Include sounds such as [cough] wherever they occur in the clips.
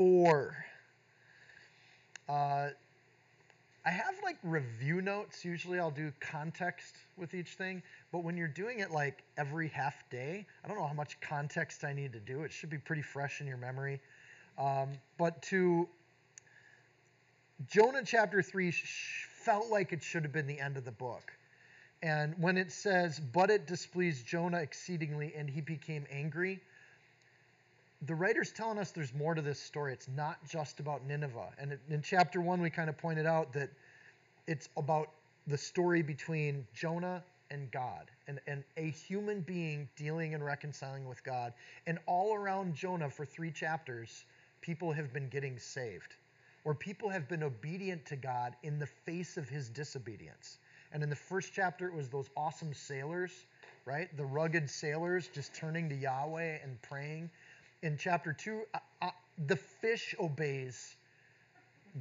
4. Uh, I have like review notes. Usually I'll do context with each thing. But when you're doing it like every half day, I don't know how much context I need to do. It should be pretty fresh in your memory. Um, but to Jonah chapter 3 sh- felt like it should have been the end of the book. And when it says, But it displeased Jonah exceedingly, and he became angry, the writer's telling us there's more to this story. It's not just about Nineveh. And in chapter one, we kind of pointed out that it's about the story between Jonah and God and, and a human being dealing and reconciling with God. And all around Jonah for three chapters, people have been getting saved, or people have been obedient to God in the face of his disobedience. And in the first chapter, it was those awesome sailors, right? The rugged sailors just turning to Yahweh and praying in chapter 2, uh, uh, the fish obeys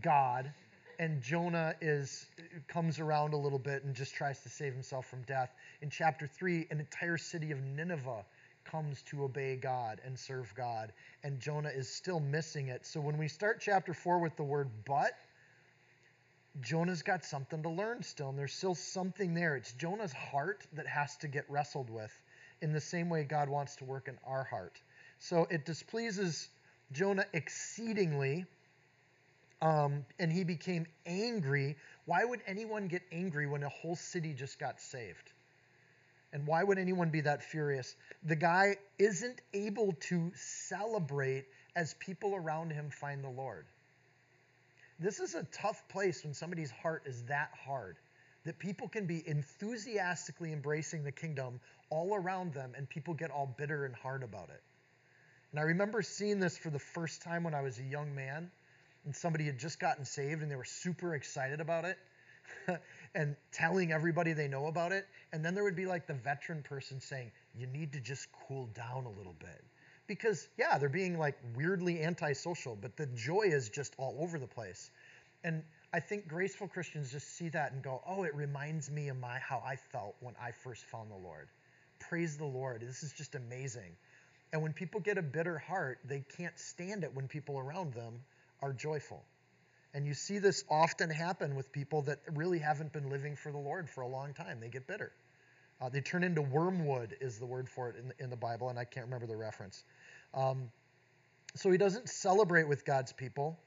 God, and Jonah is comes around a little bit and just tries to save himself from death. In chapter 3, an entire city of Nineveh comes to obey God and serve God, and Jonah is still missing it. So when we start chapter 4 with the word but, Jonah's got something to learn still, and there's still something there. It's Jonah's heart that has to get wrestled with in the same way God wants to work in our heart. So it displeases Jonah exceedingly, um, and he became angry. Why would anyone get angry when a whole city just got saved? And why would anyone be that furious? The guy isn't able to celebrate as people around him find the Lord. This is a tough place when somebody's heart is that hard that people can be enthusiastically embracing the kingdom all around them and people get all bitter and hard about it. And I remember seeing this for the first time when I was a young man, and somebody had just gotten saved and they were super excited about it [laughs] and telling everybody they know about it. And then there would be like the veteran person saying, You need to just cool down a little bit. Because, yeah, they're being like weirdly antisocial, but the joy is just all over the place. And I think graceful Christians just see that and go, Oh, it reminds me of my how I felt when I first found the Lord. Praise the Lord. This is just amazing. And when people get a bitter heart, they can't stand it when people around them are joyful. And you see this often happen with people that really haven't been living for the Lord for a long time. They get bitter. Uh, they turn into wormwood, is the word for it in, in the Bible, and I can't remember the reference. Um, so he doesn't celebrate with God's people.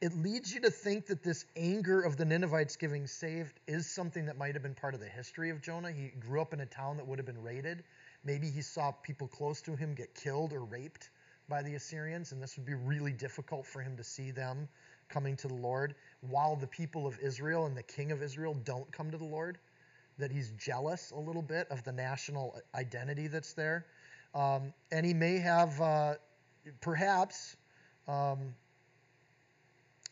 It leads you to think that this anger of the Ninevites giving saved is something that might have been part of the history of Jonah. He grew up in a town that would have been raided. Maybe he saw people close to him get killed or raped by the Assyrians, and this would be really difficult for him to see them coming to the Lord while the people of Israel and the king of Israel don't come to the Lord. That he's jealous a little bit of the national identity that's there. Um, and he may have, uh, perhaps, um,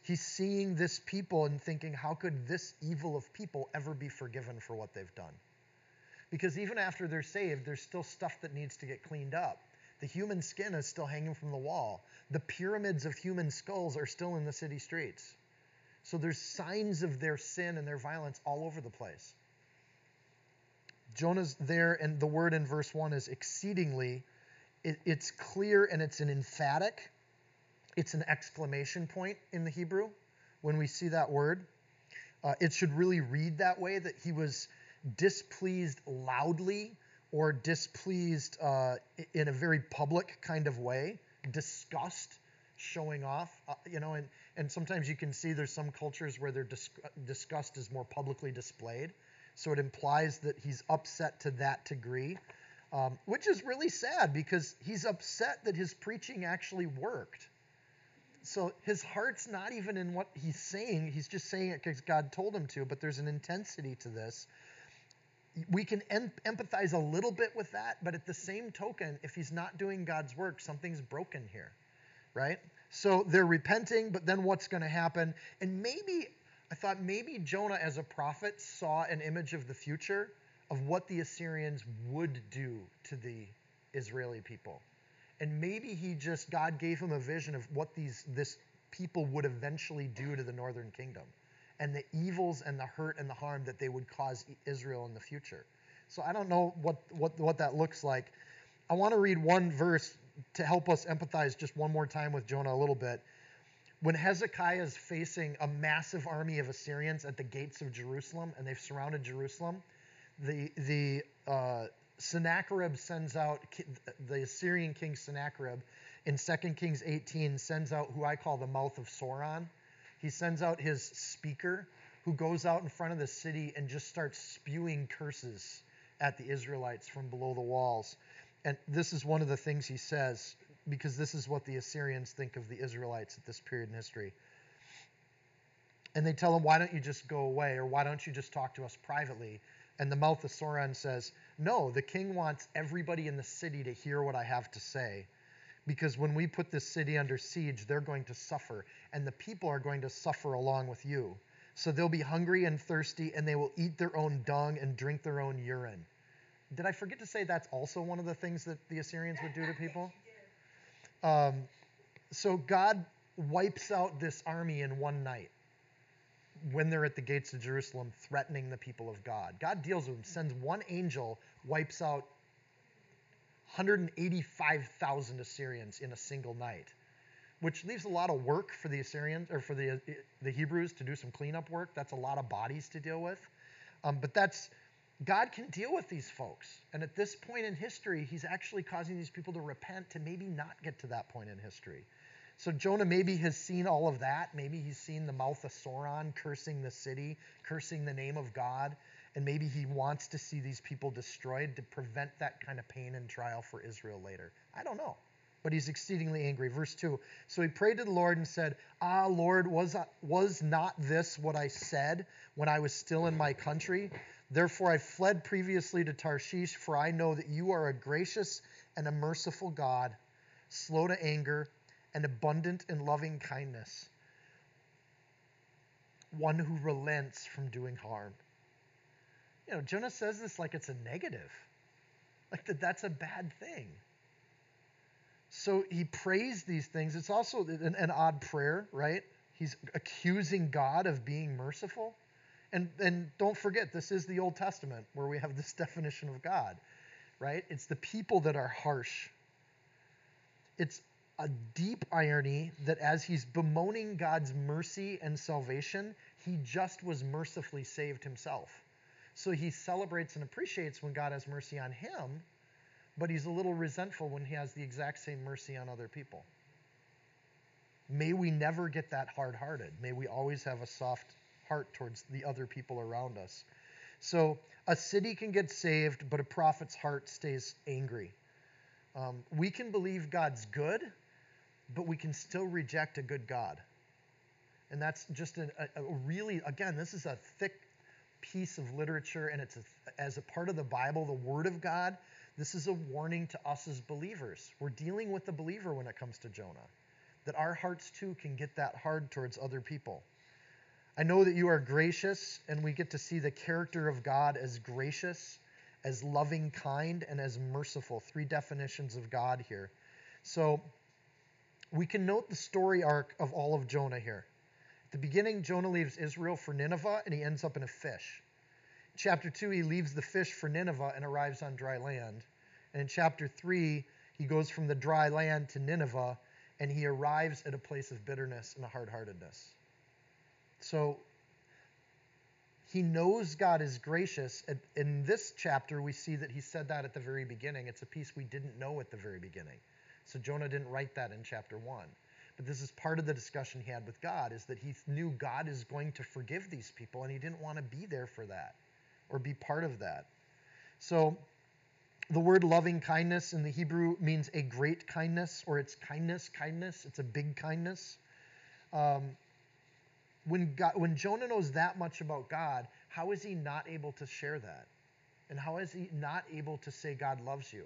he's seeing this people and thinking, how could this evil of people ever be forgiven for what they've done? Because even after they're saved, there's still stuff that needs to get cleaned up. The human skin is still hanging from the wall. The pyramids of human skulls are still in the city streets. So there's signs of their sin and their violence all over the place. Jonah's there, and the word in verse 1 is exceedingly. It, it's clear and it's an emphatic, it's an exclamation point in the Hebrew when we see that word. Uh, it should really read that way that he was displeased loudly or displeased uh, in a very public kind of way, disgust showing off, uh, you know, and, and sometimes you can see there's some cultures where their dis- disgust is more publicly displayed. So it implies that he's upset to that degree, um, which is really sad because he's upset that his preaching actually worked. So his heart's not even in what he's saying, he's just saying it because God told him to, but there's an intensity to this we can em- empathize a little bit with that, but at the same token, if he's not doing God's work, something's broken here, right? So they're repenting, but then what's going to happen? And maybe, I thought maybe Jonah as a prophet saw an image of the future of what the Assyrians would do to the Israeli people. And maybe he just, God gave him a vision of what these, this people would eventually do to the northern kingdom and the evils and the hurt and the harm that they would cause Israel in the future. So I don't know what, what, what that looks like. I want to read one verse to help us empathize just one more time with Jonah a little bit. When Hezekiah is facing a massive army of Assyrians at the gates of Jerusalem and they've surrounded Jerusalem, the, the uh, Sennacherib sends out, the Assyrian king Sennacherib in 2 Kings 18 sends out who I call the mouth of Sauron. He sends out his speaker who goes out in front of the city and just starts spewing curses at the Israelites from below the walls. And this is one of the things he says, because this is what the Assyrians think of the Israelites at this period in history. And they tell him, Why don't you just go away? Or why don't you just talk to us privately? And the mouth of Sauron says, No, the king wants everybody in the city to hear what I have to say. Because when we put this city under siege, they're going to suffer, and the people are going to suffer along with you. So they'll be hungry and thirsty, and they will eat their own dung and drink their own urine. Did I forget to say that's also one of the things that the Assyrians would do to people? [laughs] Um, so God wipes out this army in one night when they're at the gates of Jerusalem threatening the people of God. God deals with them, sends one angel, wipes out 185,000 Assyrians in a single night which leaves a lot of work for the Assyrians or for the the Hebrews to do some cleanup work. That's a lot of bodies to deal with. Um, but that's God can deal with these folks. And at this point in history, He's actually causing these people to repent to maybe not get to that point in history. So Jonah maybe has seen all of that. Maybe he's seen the mouth of Sauron cursing the city, cursing the name of God. And maybe he wants to see these people destroyed to prevent that kind of pain and trial for Israel later. I don't know but he's exceedingly angry. Verse 2 So he prayed to the Lord and said, Ah, Lord, was, was not this what I said when I was still in my country? Therefore I fled previously to Tarshish, for I know that you are a gracious and a merciful God, slow to anger, and abundant in loving kindness, one who relents from doing harm. You know, Jonah says this like it's a negative, like that that's a bad thing. So he prays these things. It's also an, an, odd prayer, right? He's accusing God of being merciful. And, and don't forget, this is the Old Testament where we have this [laughs] definition of God, right? It's the people that are harsh. It's a deep irony that as he's bemoaning God's mercy and salvation, he just was mercifully saved himself. So he celebrates and appreciates when God has mercy on him but he's a little resentful when he has the exact same mercy on other people. May we never get that hard hearted. May we always have a soft heart towards the other people around us. So, a city can get saved, but a prophet's heart stays angry. Um, we can believe God's good, but we can still reject a good God. And that's just a, a, a really, again, this is a thick piece of literature, and it's a, as a part of the Bible, the Word of God. This is a warning to us as believers. We're dealing with the believer when it comes to Jonah, that our hearts too can get that hard towards other people. I know that you are gracious, and we get to see the character of God as gracious, as loving, kind, and as merciful. Three definitions of God here. So we can note the story arc of all of Jonah here. The beginning, Jonah leaves Israel for Nineveh, and he ends up in a fish chapter 2, he leaves the fish for Nineveh and arrives on dry land. And in chapter 3, he goes from the dry land to Nineveh and he arrives at a place of bitterness and hard heartedness. So he knows God is gracious. In this chapter, we see that he said that at the very beginning. It's a piece we didn't know at the very beginning. So Jonah didn't write that in chapter 1. But this is part of the discussion he had with God is that he knew God is going to forgive these people and he didn't want to be there for that or be part of that. So the word loving kindness in the Hebrew means a great kindness, or it's kindness, kindness. It's a big kindness. Um, when, God, when Jonah knows that much about God, how is he not able to share that? And how is he not able to say God loves you?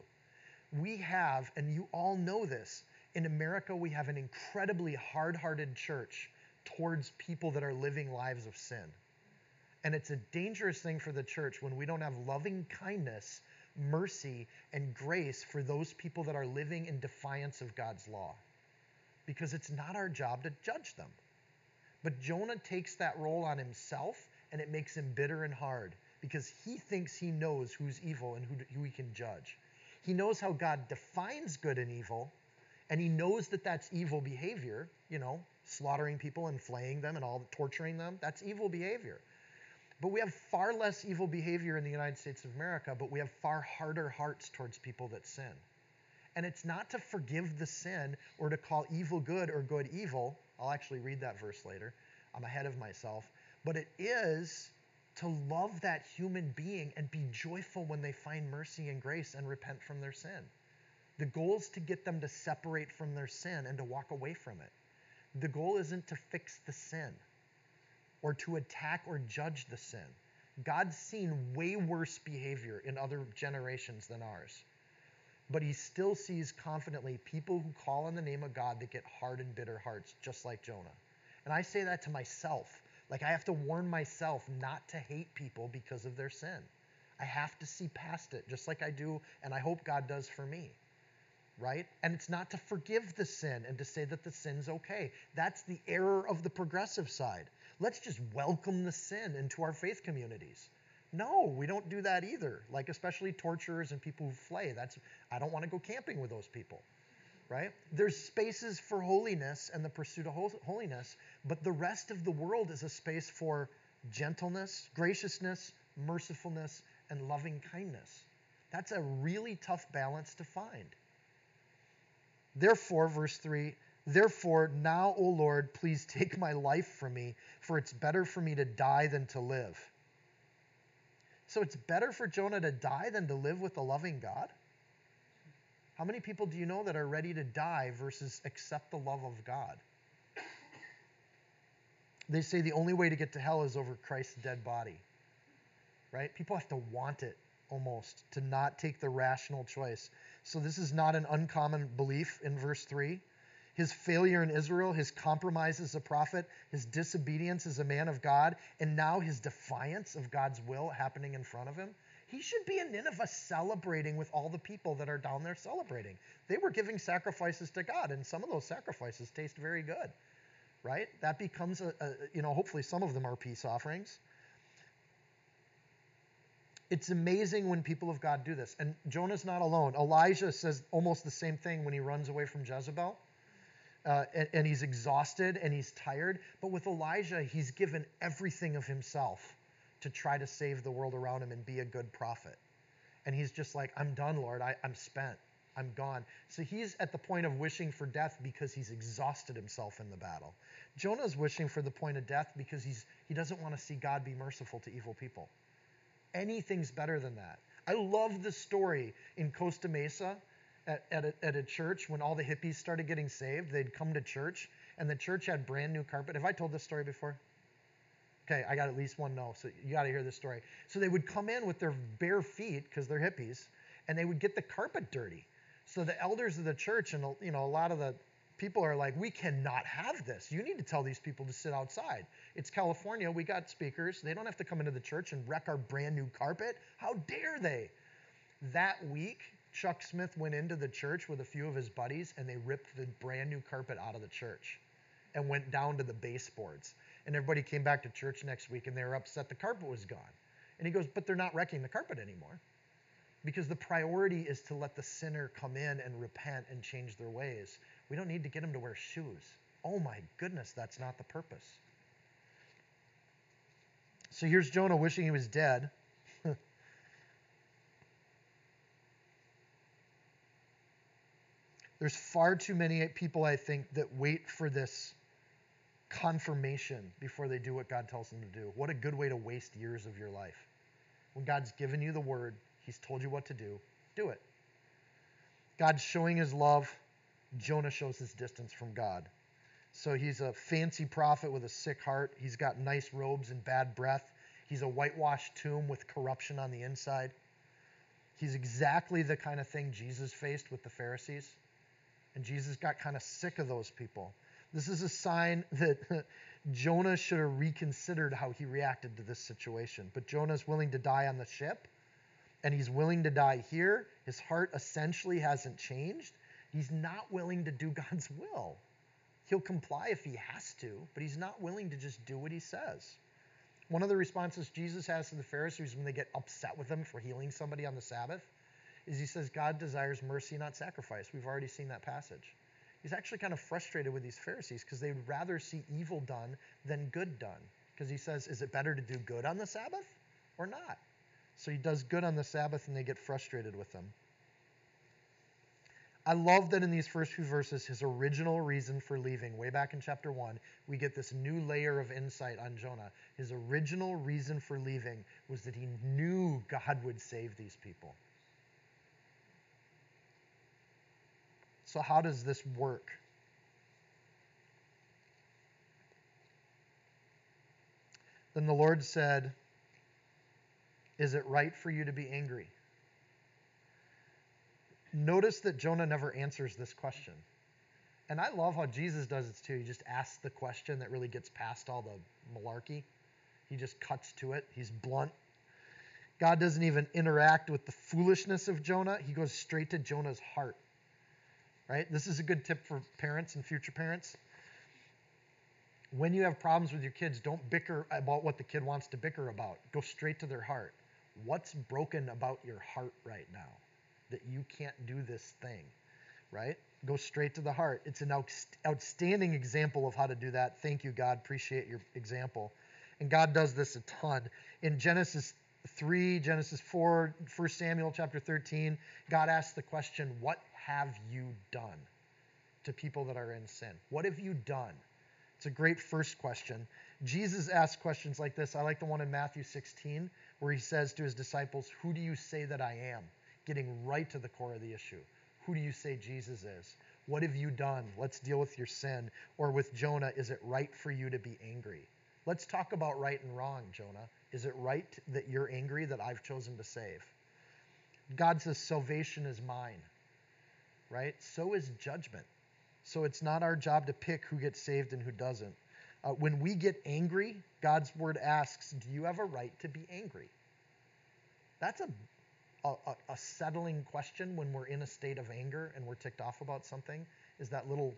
We have, and you all know this, In America, we have an incredibly hard hearted church towards people that are living lives of sin. And it's a dangerous thing for the church when we don't have loving kindness, mercy, and grace for those people that are living in defiance of God's law. Because it's not our job to judge them. But Jonah takes that role on himself, and it makes him bitter and hard because he thinks he knows who's evil and who, who he can judge. He knows how God defines good and evil, and he knows that that's evil behavior, you know, slaughtering people and flaying them and all torturing them. That's evil behavior. But we have far less evil behavior in the United States of America, but we have far harder hearts towards people that sin. And it's not to forgive the sin or to call evil good or good evil. I'll actually read that verse later. I'm ahead of myself. But it is to love that human being and be joyful when they find mercy and grace and repent from their sin. The goal is to get them to separate from their sin and to walk away from it. The goal isn't to fix the sin or to attack or judge the sin. God's seen way worse behavior in other generations than ours. But he still sees confidently people who call on the name of God that get hard and bitter hearts, just like Jonah. And I say that to myself. Like I have to warn myself not to hate people because of their sin. I have to see past it, just like I do, and I hope God does for me. Right? And it's not to forgive the sin and to say that the sin's okay. That's the error of the progressive side let's just welcome the sin into our faith communities. No, we don't do that either. Like especially torturers and people who flay. That's I don't want to go camping with those people. Right? There's spaces for holiness and the pursuit of holiness, but the rest of the world is a space for gentleness, graciousness, mercifulness, and loving kindness. That's a really tough balance to find. Therefore, verse 3 Therefore, now, O Lord, please take my life from me, for it's better for me to die than to live. So it's better for Jonah to die than to live with a loving God? How many people do you know that are ready to die versus accept the love of God? They say the only way to get to hell is over Christ's dead body. Right? People have to want it almost to not take the rational choice. So this is not an uncommon belief in verse 3 his failure in Israel, his compromise as a prophet, his disobedience as a man of God, and now his defiance of God's will happening in front of him. He should be in Nineveh celebrating with all the people that are down there celebrating. They were giving sacrifices to God, and some of those sacrifices taste very good, right? That becomes a, a you know, hopefully some of them are peace offerings. It's amazing when people of God do this. And Jonah's not alone. Elijah says almost the same thing when he runs away from Jezebel uh, and, and he's exhausted and he's tired. But with Elijah, he's given everything of himself to try to save the world around him and be a good prophet. And he's just like, I'm done, Lord. I, I'm spent. I'm gone. So he's at the point of wishing for death because he's exhausted himself in the battle. Jonah's wishing for the point of death because he's he doesn't want to see God be merciful to evil people. Anything's better than that. I love the story in Costa Mesa at, at, a, at a church when all the hippies started getting saved. They'd come to church, and the church had brand new carpet. Have I told this story before? Okay, I got at least one no, so you got to hear this story. So they would come in with their bare feet because they're hippies, and they would get the carpet dirty. So the elders of the church and you know a lot of the people are like, we cannot have this. You need to tell these people to sit outside. It's California. We got speakers. They don't have to come into the church and wreck our brand new carpet. How dare they? That week, Chuck Smith went into the church with a few of his buddies and they ripped the brand new carpet out of the church and went down to the baseboards. And everybody came back to church next week and they were upset the carpet was gone. And he goes, But they're not wrecking the carpet anymore. Because the priority is to let the sinner come in and repent and change their ways. We don't need to get them to wear shoes. Oh my goodness, that's not the purpose. So here's Jonah wishing he was dead. [laughs] There's far too many people, I think, that wait for this confirmation before they do what God tells them to do. What a good way to waste years of your life. When God's given you the word, He's told you what to do, do it. God's showing His love. Jonah shows his distance from God. So he's a fancy prophet with a sick heart. He's got nice robes and bad breath. He's a whitewashed tomb with corruption on the inside. He's exactly the kind of thing Jesus faced with the Pharisees And Jesus got kind of sick of those people. This is a sign [laughs] that Jonah should have reconsidered how he reacted to this situation. But Jonah's willing to die on the ship, and he's willing to die here. His heart essentially hasn't changed. He's not willing to do [laughs] God's will. He'll comply if he has to, but he's not willing to just do what he says. One of the responses Jesus has to the Pharisees when they get upset with him for healing somebody on the Sabbath is he says, God desires mercy, not sacrifice. We've already seen that passage. He's actually kind of frustrated with these Pharisees because they'd rather see evil done than good done. Because he says, is it better to do good on the Sabbath or not? So he does good on the Sabbath and they get frustrated with him. I love that in these first few verses, his original reason for leaving, way back in chapter 1, we get this new layer of insight on Jonah. His original reason for leaving was that he knew God would save these people. So, how does this work? Then the Lord said, Is it right for you to be angry? Notice that Jonah never answers this question. And I love how Jesus does it too. He just asks the question that really gets past all the malarkey. He just cuts to it. He's blunt. God doesn't even interact with the foolishness of Jonah. He goes straight to Jonah's heart. Right? This is a good tip for parents and future parents. When you have problems with your kids, don't bicker about what the kid wants to bicker about. Go straight to their heart. What's broken about your heart right now? that you can't do this thing, right? Go straight to the heart. It's an outstanding example of how to do that. Thank you, God. Appreciate your example. And God does this a ton. In Genesis 3, Genesis 4, 1 Samuel chapter 13, God asks the question, What have you done to people that are in sin? What have you done? It's a great first question. Jesus asks questions like this. I like the one in Matthew 16, where he says to his disciples, Who do you say that I am? getting right to the core of the issue. Who do you say Jesus is? What have you done? Let's deal with your sin. Or with Jonah, is it right for you to be angry? Let's talk about right and wrong, Jonah. Is it right that you're angry that I've chosen to save? God says salvation is mine, right? So is judgment. So it's not our job to pick who gets saved and who doesn't. Uh, when we get angry, God's word asks, Do you have a right to be angry? That's a a, a, a settling question when we're in a state of anger and we're ticked off about something is that little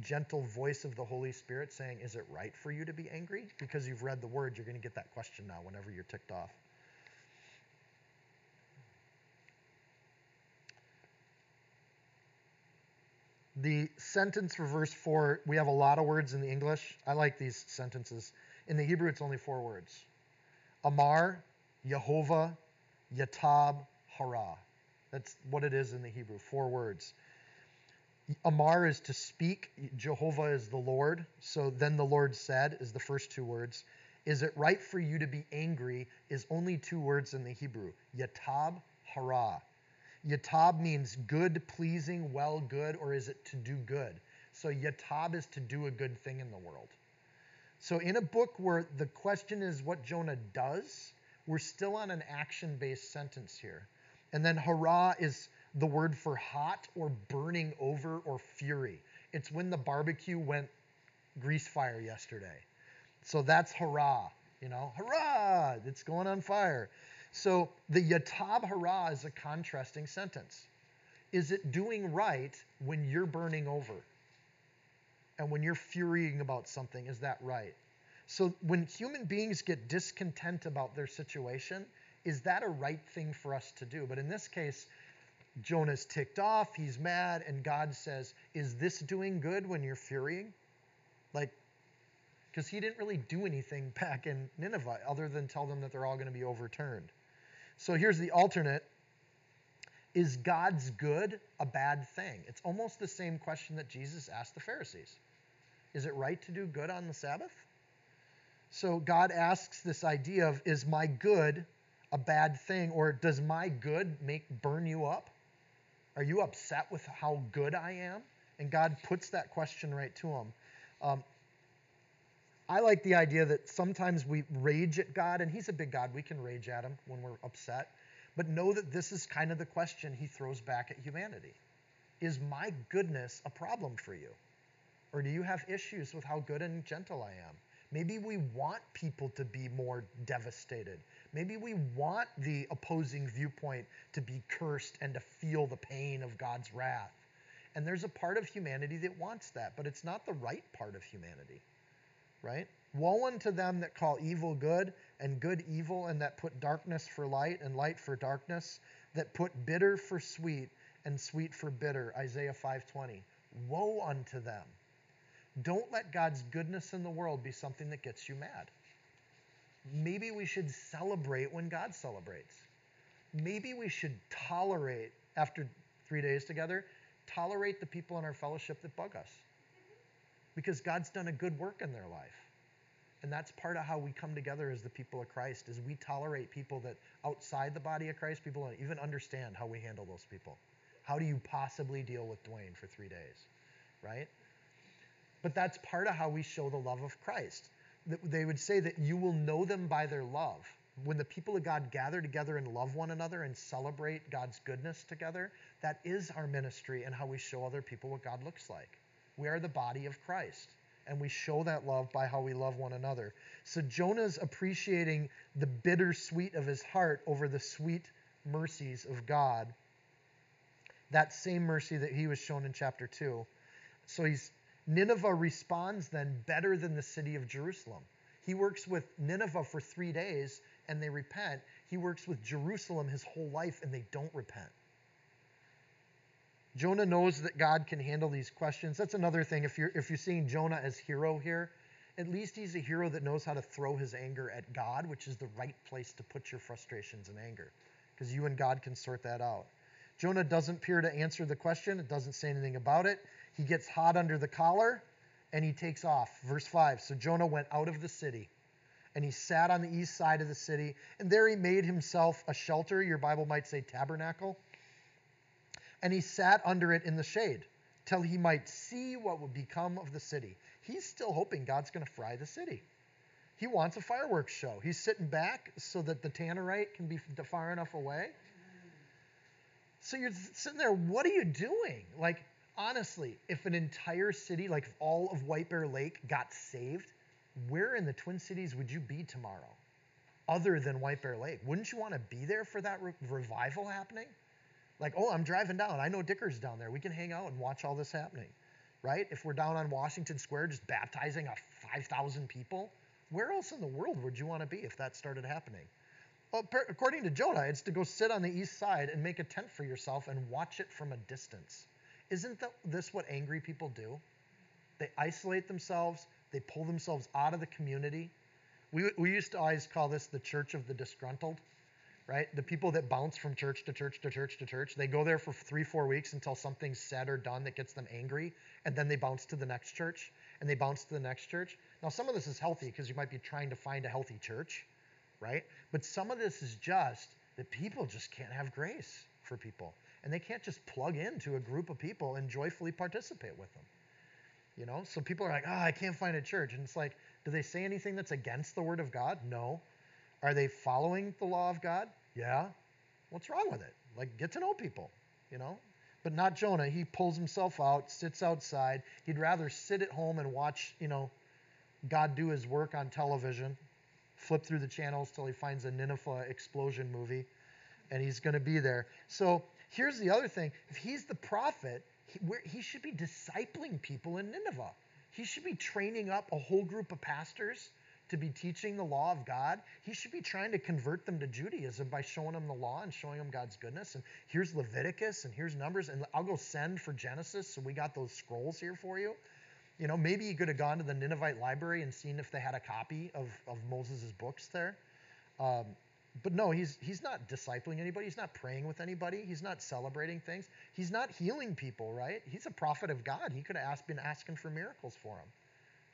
gentle voice of the Holy Spirit saying, Is it right for you to be angry? Because you've read the word, you're going to get that question now whenever you're ticked off. The sentence for verse 4, we have a lot of words in the English. I like these sentences. In the Hebrew, it's only four words Amar, Yehovah, Yatab, hara. That's what it is in the Hebrew, four words. Amar is to speak, Jehovah is the Lord. So then the Lord said is the first two words. Is it right for you to be angry is only two words in the Hebrew. Yatab, hara. Yatab means good, pleasing, well, good, or is it to do good? So yatab is to do a good thing in the world. So in a book where the question is what Jonah does, we're still on an action based sentence here. And then hara is the word for hot or burning over or fury. It's when the barbecue went grease fire yesterday. So that's hara, you know, hurrah, it's going on fire. So the yatab hara is a contrasting sentence. Is it doing right when you're burning over? And when you're furying about something, is that right? So when human beings get discontent about their situation, is that a right thing for us to do? But in this case, Jonah's ticked off, he's mad, and God says, Is this doing good when you're furying? Like, because he didn't really do anything back in Nineveh other than tell them that they're all going to be overturned. So here's the alternate Is God's good a bad thing? It's almost the same question that Jesus asked the Pharisees Is it right to do good on the Sabbath? So God asks this idea of Is my good a bad thing? Or does my good make burn you up? Are you upset with how good I am? And God puts that question right to him. Um, I like the idea that sometimes we rage at God, and He's a big God. We can rage at Him when we're upset. But know that this is kind of the question He throws back at humanity Is my goodness a problem for you? Or do you have issues with how good and gentle I am? Maybe we want people to be more devastated. Maybe we want the opposing viewpoint to be cursed and to feel the pain of God's wrath. And there's a part of humanity that wants that, but it's not the right part of humanity, right? Woe unto them that call evil good and good evil, and that put darkness for light and light for darkness, that put bitter for sweet and sweet for bitter. Isaiah 5:20. Woe unto them. Don't let God's goodness in the world be something that gets you mad. Maybe we should celebrate when God celebrates. Maybe we should tolerate, after three days together, tolerate the people in our fellowship that bug us. Because God's done a good work in their life. And that's part of how we come together as the people of Christ is we tolerate people that outside the body of Christ, people don't even understand how we handle those people. How do you possibly deal with Dwayne for three days? Right? But that's part of how we show the love of Christ. They would say that you will know them by their love. When the people of God gather together and love one another and celebrate God's goodness together, that is our ministry and how we show other people what God looks like. We are the body of Christ, and we show that love by how we love one another. So Jonah's appreciating the bittersweet of his heart over the sweet mercies of God. That same mercy that he was shown in chapter 2. So he's Nineveh responds then better than the city of Jerusalem. He works with Nineveh for three days and they repent. He works with Jerusalem his whole life and they don't repent. Jonah knows that God can handle these questions. That's another thing. If you're if you're seeing Jonah as hero here, at least he's a hero that knows how to throw his anger at God, which is the right place to put your frustrations and anger, because you and God can sort that out. Jonah doesn't appear to answer the question. It doesn't say anything about it. He gets hot under the collar and he takes off. Verse 5 So Jonah went out of the city and he sat on the east side of the city, and there he made himself a shelter. Your Bible might say tabernacle. And he sat under it in the shade till he might see what would become of the city. He's still hoping God's going to fry the city. He wants a fireworks show. He's sitting back so that the tannerite can be far enough away. So you're sitting there, what are you doing? Like, honestly, if an entire city, like all of White Bear Lake got saved, where in the Twin Cities would you be tomorrow other than White Bear Lake? Wouldn't you want to be there for that re- revival happening? Like, oh, I'm driving down. I know Dikkers down there. We can hang out and watch all this happening, right? If we're down on Washington Square just baptizing a 5,000 people, where else in the world would you want to be if that started happening? Well, per- according to Jonah, it's to go sit on the east side and make a tent for yourself and watch it from a distance. Isn't this what angry people do? They isolate themselves, they pull themselves out of the community. We, we used to always call this the church of the disgruntled, right? The people that bounce from church to church to church to church. They go there for three, four weeks until something's said or done that gets them angry, and then they bounce to the next church, and they bounce to the next church. Now, some of this is healthy because you might be trying to find a healthy church, right? But some of this is just that people just can't have grace for people and they can't just plug into a group of people and joyfully participate with them. You know, so people are like, oh, I can't find a church. And it's like, do they say anything that's against the word of God? No. Are they following the law of God? Yeah. What's wrong with it? Like, get to know people, you know? But not Jonah. He pulls himself out, sits outside. He'd rather sit at home and watch, you know, God do his work on television, flip through the channels till he finds a Nineveh explosion movie, and he's going to be there. So Here's the other thing if he's the prophet, he, he should be discipling people in Nineveh. He should be training up a whole group of pastors to be teaching the law of God. He should be trying to convert them to Judaism by showing them the law and showing them God's goodness. And here's Leviticus and here's Numbers. And I'll go send for Genesis. So we got those scrolls here for you. You know, maybe you could have gone to the Ninevite library and seen if they had a copy of, of Moses' books there. Um, but no, he's he's not discipling anybody. He's not praying with anybody. He's not celebrating things. He's not healing people, right? He's a prophet of God. He could have asked, been asking for miracles for him.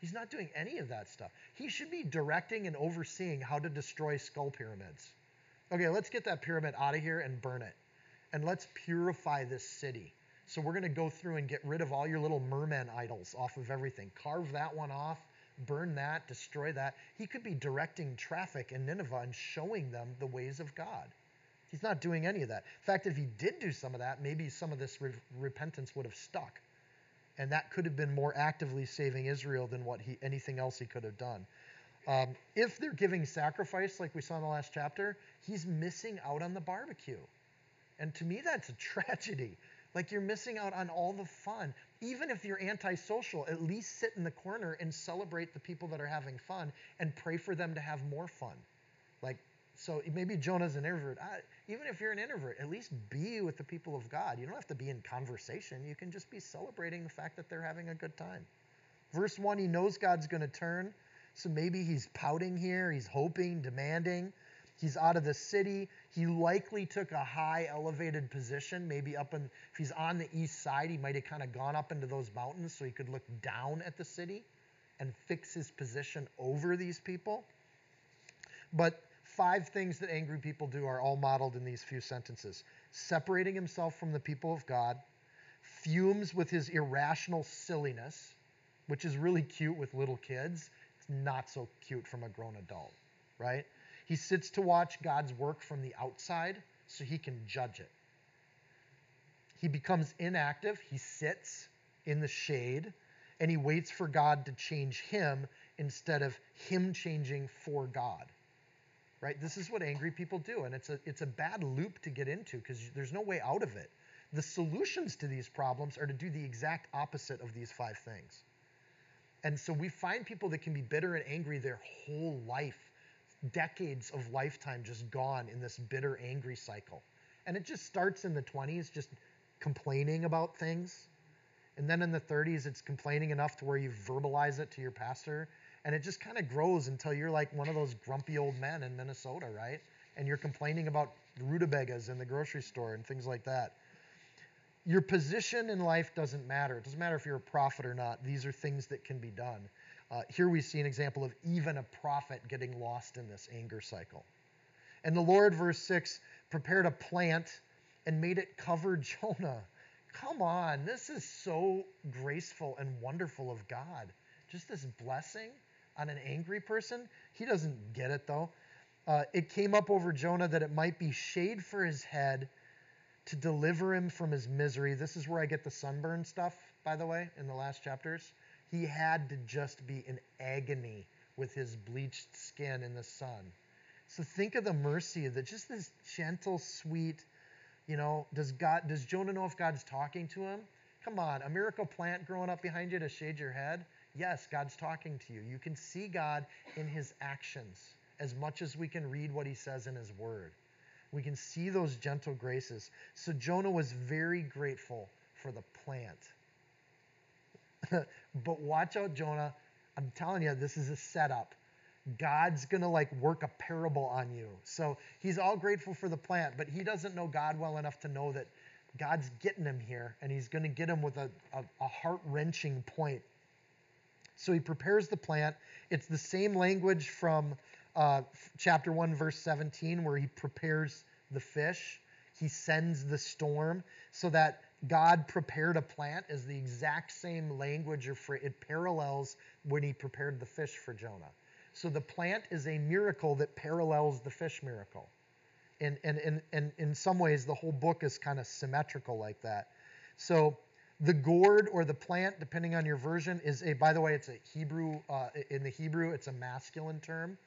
He's not doing any of that stuff. He should be directing and overseeing how to destroy skull pyramids. Okay, let's get that pyramid out of here and burn it. And let's purify this city. So we're going to go through and get rid of all your little merman idols off of everything. Carve that one off burn that, destroy that. He could be directing traffic in Nineveh and showing them the ways of God. He's not doing any of that. In fact, if he did do some of that, maybe some of this re- repentance would have stuck. And that could have been more actively saving Israel than what he anything else he could have done. Um, if they're giving sacrifice, like we saw in the last chapter, he's missing out on the barbecue. And to me, that's a [laughs] tragedy. Like you're missing out on all the fun. Even if you're antisocial, at least sit in the corner and celebrate the people that are having fun and pray for them to have more fun. Like, so maybe Jonah's an introvert. I, even if you're an introvert, at least be with the people of God. You don't have to be in conversation. You can just be celebrating the fact that they're having a good time. Verse 1, he knows God's going to turn. So maybe he's pouting here, he's hoping, demanding. He's out of the city. He likely took a high elevated position, maybe up in, if he's on the east side, he might have kind of gone up into those mountains so he could look down at the city and fix his position over these people. But five things that angry people do are all modeled in these few sentences separating himself from the people of God, fumes with his irrational silliness, which is really cute with little kids. It's not so cute from a grown adult, right? He sits to watch God's work from the outside so he can judge it. He becomes inactive. He sits in the shade and he waits for God to change him instead of him changing for God. Right? This is what angry people do and it's a it's a bad loop to get into because there's no way out of it. The solutions to these problems are to do the exact opposite of these five things. And so we find people that can be bitter and angry their whole life decades of lifetime just gone in this bitter, angry cycle. And it just starts in the 20s, just complaining about things. And then in the 30s, it's complaining enough to where you verbalize it to your pastor. And it just kind of grows until you're like one of those grumpy old men in Minnesota, right? And you're complaining about rutabagas in the grocery store and things like that. Your position in life doesn't matter. It doesn't matter if you're a prophet or not. These are things that can be done. Uh, here we see an example of even a prophet getting lost in this anger cycle. And the Lord, verse 6, prepared a plant and made it cover [laughs] Jonah. Come on, this is so graceful and wonderful of God. Just this blessing on an angry person. He doesn't get it though. Uh, it came up over Jonah that it might be shade for his head to deliver him from his misery. This is where I get the sunburn stuff, by the way, in the last chapters. He had to just be in agony with his bleached skin in the sun. So think of the mercy the just this gentle, sweet, you know, does God does Jonah know if God's talking to him? Come on, a miracle plant growing up behind you to shade your head? Yes, God's talking to you. You can see God in his actions as much as we can read what he says in his word. We can see those gentle graces. So Jonah was very grateful for the plant. [laughs] but watch out, Jonah. I'm telling you, this is a setup. God's going to like work a parable on you. So he's all grateful for the plant, but he doesn't know God well enough to know that God's getting him here and he's going to get him with a, a, a heart wrenching point. So he prepares the plant. It's the same language from uh, chapter 1, verse 17, where he prepares the fish. He sends the storm so that God prepared a plant is the exact same language or it parallels when he prepared the fish for Jonah. So the plant is a miracle that parallels the fish miracle. And, and, and, and in some ways, the whole book is kind of symmetrical like that. So the gourd or the plant, depending on your version, is a, by the way, it's a Hebrew, uh, in the Hebrew, it's a masculine term,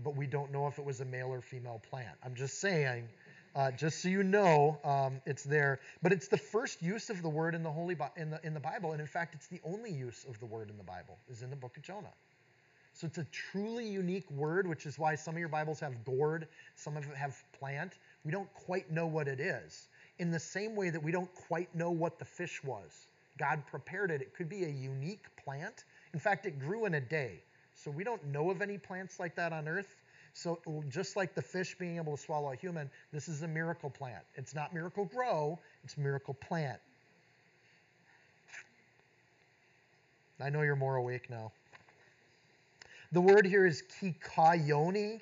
but we don't know if it was a male or female plant. I'm just saying uh, just so you know, um, it's there. But it's the first use of the word in the Holy Bi- in the in the Bible, and in fact, it's the only use of the word in the Bible is in the book of Jonah. So it's a truly unique word, which is why some of your Bibles have gourd, some of them have plant. We don't quite know what it is. In the same way that we don't quite know what the fish was, God prepared it. It could be a unique plant. In fact, it grew in a day. So we don't know of any plants like that on earth. So just like the fish being able to swallow a human, this is a miracle plant. It's not miracle grow, it's miracle plant. I know you're more awake now. The word here is kikayoni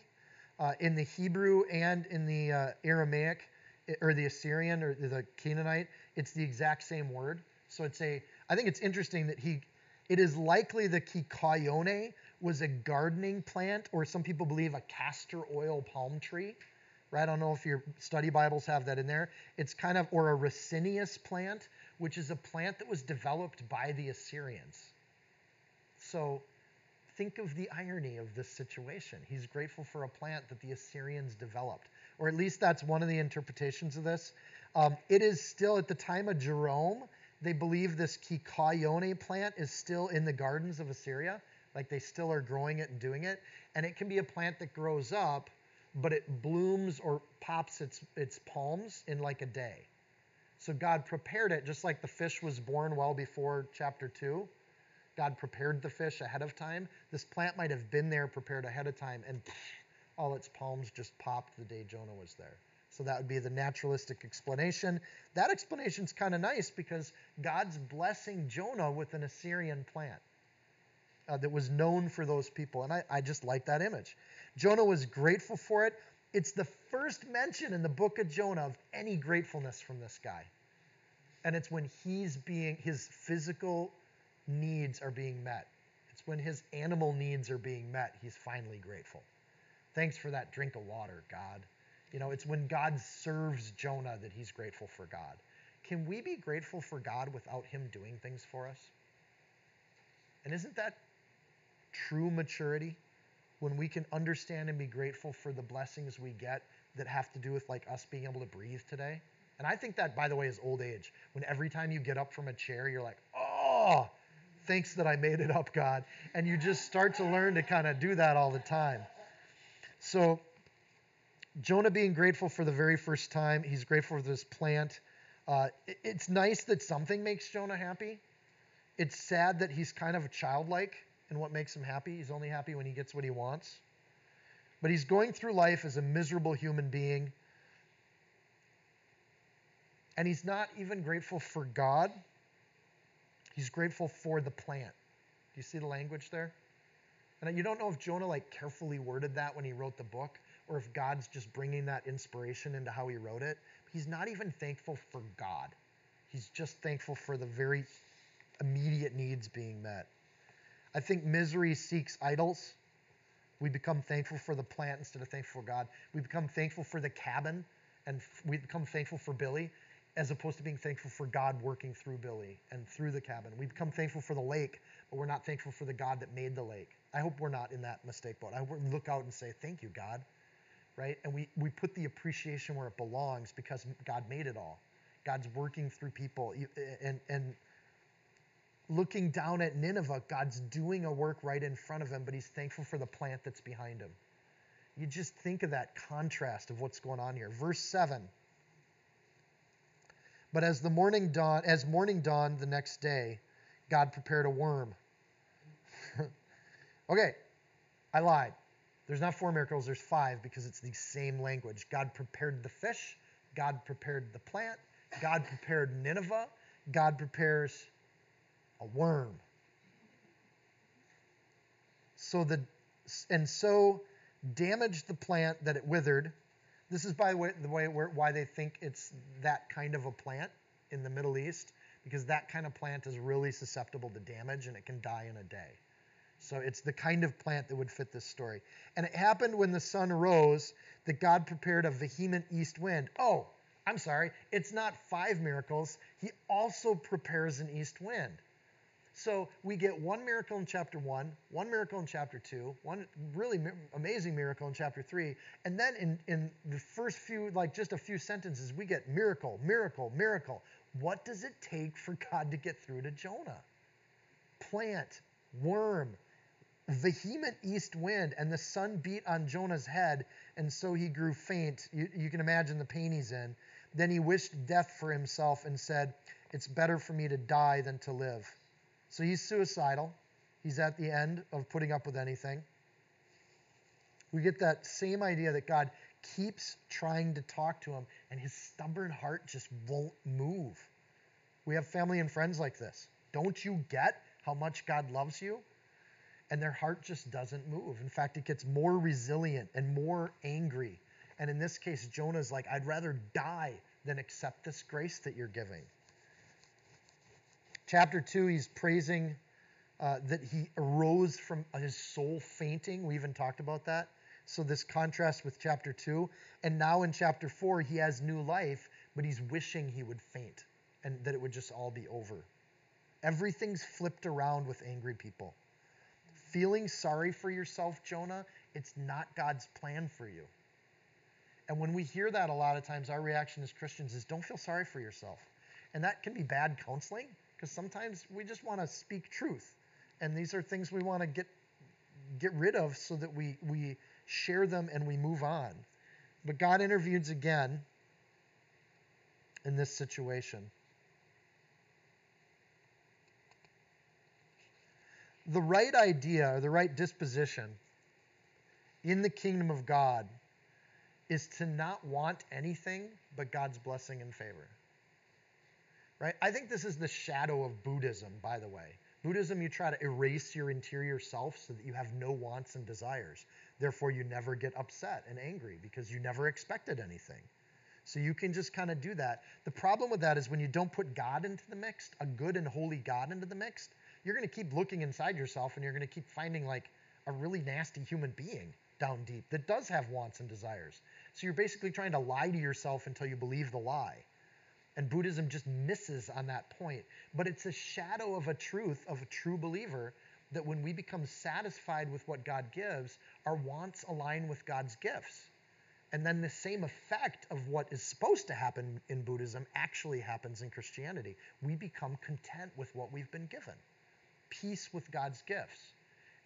uh, in the Hebrew and in the uh, Aramaic or the Assyrian or the Canaanite. It's the exact same word. So it's a. I think it's interesting that he. It is likely the kikayone was a gardening plant, or some people believe a castor oil palm tree. right? I don't know if your study Bibles have that in there. It's kind of, or a Ricinus plant, which is a plant that was developed by the Assyrians. So think of the irony of this situation. He's grateful for a plant that the Assyrians developed, or at least that's one of the interpretations of this. Um, it is still, at the time of Jerome, they believe this kikayon plant is still in the gardens of Assyria. Like they still are growing it and doing it. And it can be a plant that grows up, but it blooms or pops its, its palms in like a day. So God prepared it, just like the fish was born well before chapter 2. God prepared the fish ahead of time. This plant might have been there prepared ahead of time, and all its palms just popped the day Jonah was there. So that would be the naturalistic explanation. That explanation is kind of nice because God's blessing Jonah with an Assyrian plant uh, that was known for those people. And I, I just like that image. Jonah was grateful for it. It's the first mention in the book of Jonah of any gratefulness from this guy. And it's when he's being, his physical needs are being met. It's when his animal needs are being met, he's finally grateful. Thanks for that drink of water, God. You know, it's when God serves Jonah that he's grateful for God. Can we be grateful for God without him doing things for us? And isn't that true maturity? When we can understand and be grateful for the blessings we get that have to do with like us being able to breathe today. And I think that, by the way, is old age. When every time you get up from a chair, you're like, oh, thanks that I made it up, God. And you just start to learn to kind of do that all the time. So Jonah being grateful for the very first time, he's grateful for this plant. Uh, it's nice that something makes Jonah happy. It's sad that he's kind of childlike in what makes him happy. He's only happy when he gets what he wants. But he's going through life as a miserable human being. And he's not even grateful for God. He's grateful for the plant. Do you see the language there? And you don't know if Jonah like carefully worded that when he wrote the book, or if God's just bringing that inspiration into how he wrote it. He's not even thankful for God. He's just thankful for the very immediate needs being met. I think misery seeks idols. We become thankful for the plant instead of thankful for God. We become thankful for the cabin and we become thankful for Billy as opposed to being thankful for God working through Billy and through the cabin. We become thankful for the lake, but we're not thankful for the God that made the lake. I hope we're not in that mistake boat. I look out and say, Thank you, God right? And we, we put the appreciation where it belongs because God made it all. God's working through people. And, and looking down at Nineveh, God's doing a work right in front of him, but he's thankful for the plant that's behind him. You just think of that contrast of what's going on here. Verse 7. But as the morning dawn, as morning dawned the next day, God prepared a worm. Okay, I lied. There's not four miracles, there's five because it's the same language. God prepared the fish, God prepared the plant, God prepared Nineveh, God prepares a worm. So the and so damaged the plant that it withered. This is by the way, the way why they think it's that kind of a plant in the Middle East because that kind of plant is really susceptible to damage and it can die in a day. So it's the kind of plant that would fit this story. And it happened when the sun rose that God prepared a vehement east wind. Oh, I'm sorry, it's not five miracles. He also prepares an east wind. So we get one miracle in chapter one, one miracle in chapter two, one really amazing miracle in chapter three, and then in, in the first few, like just a few sentences, we get miracle, miracle, miracle. What does it take for God to get through to Jonah? Plant, worm, vehement east wind, and the sun beat on Jonah's head, and so he grew faint. You, you, can imagine the pain he's in. Then he wished death for himself and said, It's better for me to die than to live. So he's suicidal. He's at the end of putting up with anything. We get that same idea that God keeps trying to talk to him, and his stubborn heart just won't move. We have family and friends like this. Don't you get how much God loves you? And their heart just doesn't move. In fact, it gets more resilient and more angry. And in this case, Jonah's like, I'd rather die than accept this grace that you're giving. Chapter 2, he's praising uh, that he arose from his soul fainting. We even talked about that. So, this contrast with chapter 2. And now in chapter 4, he has new life, but he's wishing he would faint and that it would just all be over. Everything's flipped around with angry people. Feeling sorry for yourself, Jonah, it's not God's plan for you. And when we hear that a lot of times, our reaction as Christians is don't feel sorry for yourself. And that can be bad counseling because sometimes we just want to speak truth. And these are things we want to get get rid of so that we we share them and we move on. But God intervenes again in this situation. The right idea or the right disposition in the kingdom of God is to not want anything but God's blessing and favor. Right? I think this is the shadow of Buddhism, by the way. Buddhism, you try to erase your interior self so that you have no wants and desires. Therefore, you never get upset and angry because you never expected anything. So you can just kind of do that. The problem with that is when you don't put God into the mix, a good and holy God into the mix, you're going to keep looking inside yourself and you're going to keep finding like a really nasty human being down deep that does have wants and desires. So you're basically trying to lie to yourself until you believe the lie. And Buddhism just misses on that point. But it's a shadow of a truth of a true believer that when we become satisfied with what God gives, our wants align with God's gifts. And then the same effect of what is supposed to happen in Buddhism actually happens in Christianity. We become content with what we've been given, peace with God's gifts.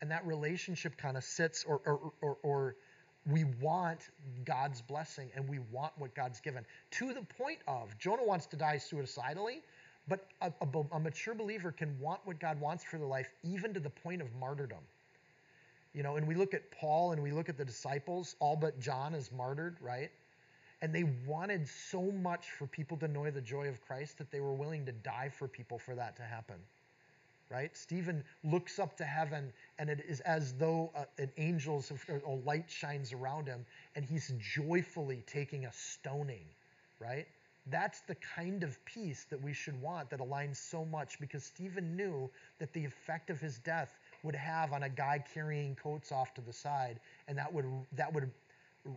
And that relationship kind of sits or, or, or, or we want God's blessing and we want what God's given to the point of Jonah wants to die suicidally, but a, a, a, mature believer can want what God wants for their life even to the point of martyrdom. You know, and we look at Paul and we look at the disciples, all but John is martyred, right? And they wanted so much for people to know the joy of Christ that they were willing to die for people for that to happen right? Stephen looks up to heaven, and it is as though uh, an angel's a light shines around him, and he's joyfully taking a stoning, right? That's the kind of peace that we should want that aligns so much because Stephen knew that the effect of his death would have on a guy carrying coats off to the side, and that would that would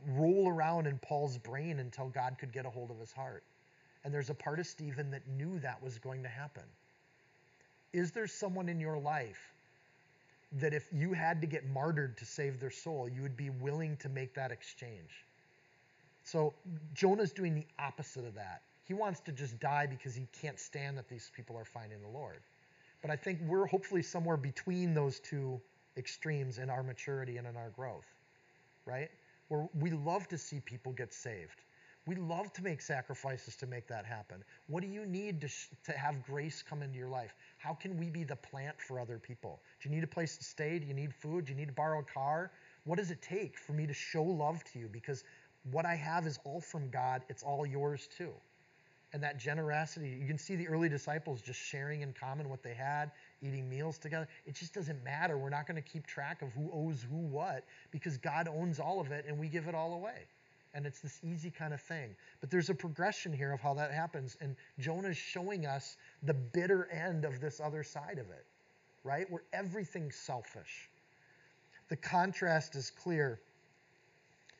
roll around in Paul's brain until God could get a hold of his heart. And there's a part of Stephen that knew that was going to happen. Is there someone in your life that if you had to get martyred to save their soul, you would be willing to make that exchange? So Jonah's doing the opposite of that. He wants to just die because he can't stand that these people are finding the Lord. But I think we're hopefully somewhere between those two extremes in our maturity and in our growth, right? Where we love to see people get saved. We love to make sacrifices to make that happen. What do you need to, sh- to have grace come into your life? How can we be the plant for other people? Do you need a place to stay? Do you need food? Do you need to borrow a car? What does it take for me to show love to you? Because what I have is all from God, it's all yours too. And that generosity, you can see the early disciples just sharing in common what they had, eating meals together. It just doesn't matter. We're not going to keep track of who owes who what because God owns all of it and we give it all away and it's this easy kind of thing. But there's a progression here of how that happens, and Jonah's showing us the bitter end of this other side of it, right? Where everything's selfish. The contrast is clear.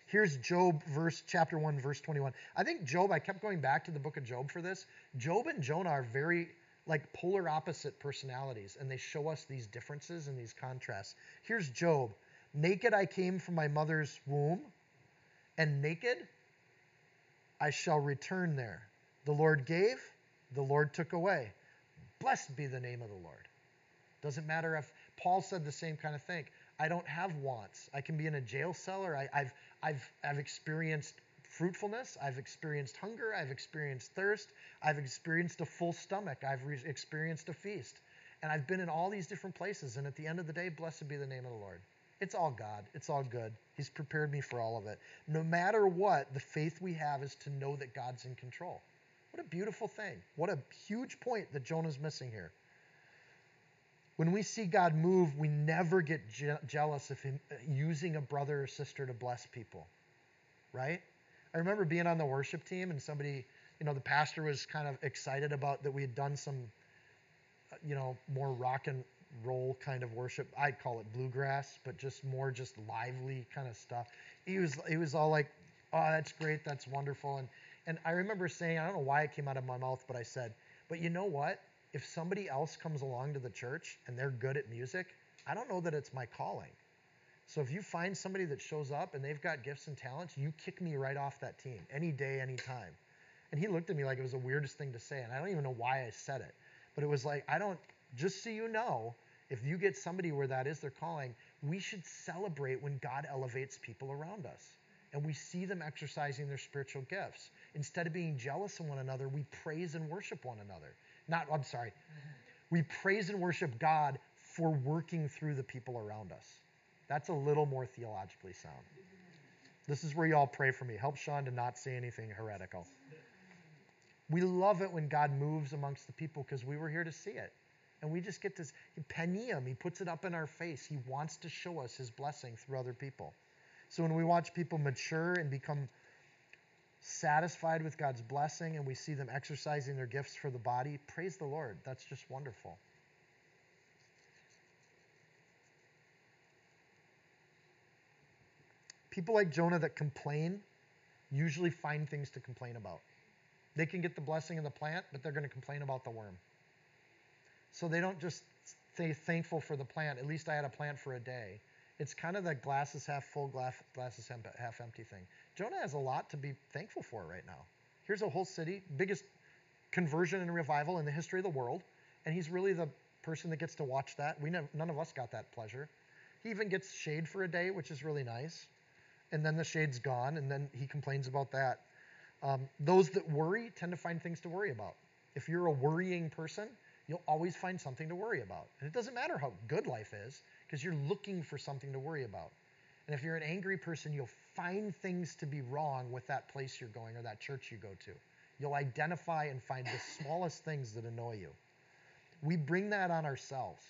Here's Job, verse chapter 1, verse 21. I think Job, I kept going back to the book of Job for this. Job and Jonah are very like polar opposite personalities, and they show us these differences and these contrasts. Here's Job. Naked I came from my mother's womb and naked I shall return there. The Lord gave, the Lord took away. Blessed be the name of the Lord. Doesn't matter if Paul said the same kind of thing. I don't have wants. I can be in a jail cellar. I, have I've, I've experienced fruitfulness. I've experienced hunger. I've experienced thirst. I've experienced a full stomach. I've re- experienced a feast. And I've been in all these different places. And at the end of the day, blessed be the name of the Lord. It's all God. It's all good. He's prepared me for all of it. No matter what, the faith we have is to know that God's in control. What a beautiful thing. What a huge point that Jonah's missing here. When we see God move, we never get je- jealous of him uh, using a brother or sister to bless people. Right? I remember being on the worship team and somebody, you know, the pastor was kind of excited about that we had done some, uh, you know, more rock and roll kind of worship. I'd call it bluegrass, but just more just lively kind of stuff. He was he was all like, "Oh, that's great, that's wonderful." And and I remember saying, I don't know why it came out of my mouth, but I said, "But you know what? If somebody else comes along to the church and they're good at music, I don't know that it's my calling." So if you find somebody that shows up and they've got gifts and talents, you kick me right off that team any day, any time. And he looked at me like it was the weirdest thing to say, and I don't even know why I said it. But it was like, I don't, just so you know, if you get somebody where that is their calling, we should celebrate when God elevates people around us and we see them exercising their spiritual gifts. Instead of being jealous of one another, we praise and worship one another. Not, I'm sorry, we praise and worship God for working through the people around us. That's a little more theologically sound. This is where you all pray for me. Help Seann to not say anything heretical. We love it when God moves amongst the people because we were here to see it. And we just get this penium. He puts it up in our face. He wants to show us his blessing through other people. So when we watch people mature and become satisfied with God's blessing and we see them exercising their gifts for the body, praise the Lord. That's just wonderful. People like Jonah that complain usually find things to complain about. They can get the blessing of the plant, but they're going to complain about the worm. So they don't just stay thankful for the plant. At least I had a plant for a day. It's kind of the glasses half full, glass, glass half empty thing. Jonah has a lot to be thankful for right now. Here's a whole city, biggest conversion and revival in the history of the world, and he's really the person that gets to watch that. We never, none of us got that pleasure. He even gets shade for a day, which is really nice. And then the shade's gone, and then he complains about that. Um, those that worry tend to find things to worry about. If you're a worrying person, you'll always find something to worry about. And it doesn't matter how good life is, because you're looking for something to worry about. And if you're an angry person, you'll find things to be wrong with that place you're going or that church you go to. You'll identify and find the smallest things that annoy you. We bring that on ourselves,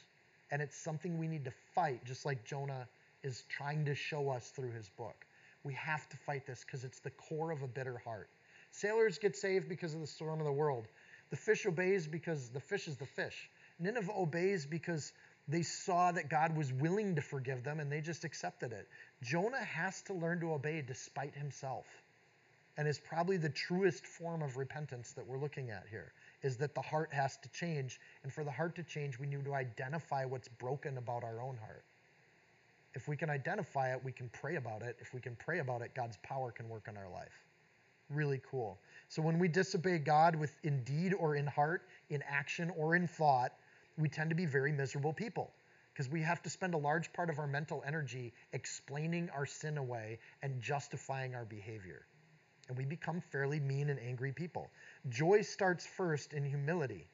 and it's something we need to fight, just like Jonah is trying to show us through his book. We have to fight this because it's the core of a bitter heart. Sailors get saved because of the storm of the world. The fish obeys because the fish is the fish. Nineveh obeys because they saw that God was willing to forgive them and they just accepted it. Jonah has to learn to obey despite himself. And is probably the truest form of repentance that we're looking at here is that the heart has to change. And for the heart to change, we need to identify what's broken about our own heart. If we can identify it, we can pray about it. If we can pray about it, God's power can work in our life. Really cool. So when we disobey God with in deed or in heart, in action or in thought, we tend to be very miserable people because we have to spend a large part of our mental energy explaining our sin away and justifying our behavior. And we become fairly mean and angry people. Joy starts first in humility.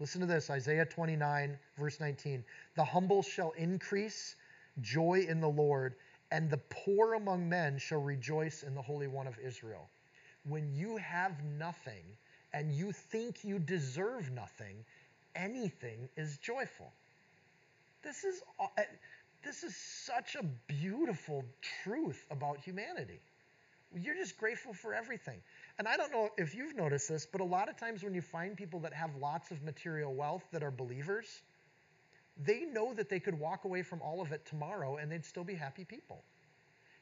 Listen to this Isaiah 29, verse 19. The humble shall increase joy in the Lord, and the poor among men shall rejoice in the Holy One of Israel when you have nothing and you think you deserve nothing, anything is joyful. This is, uh, this is such a beautiful truth about humanity. You're just grateful for everything. And I don't know if you've noticed this, but a lot of times when you find people that have lots of material wealth that are believers, they know that they could walk away from all of it tomorrow and they'd still be happy people.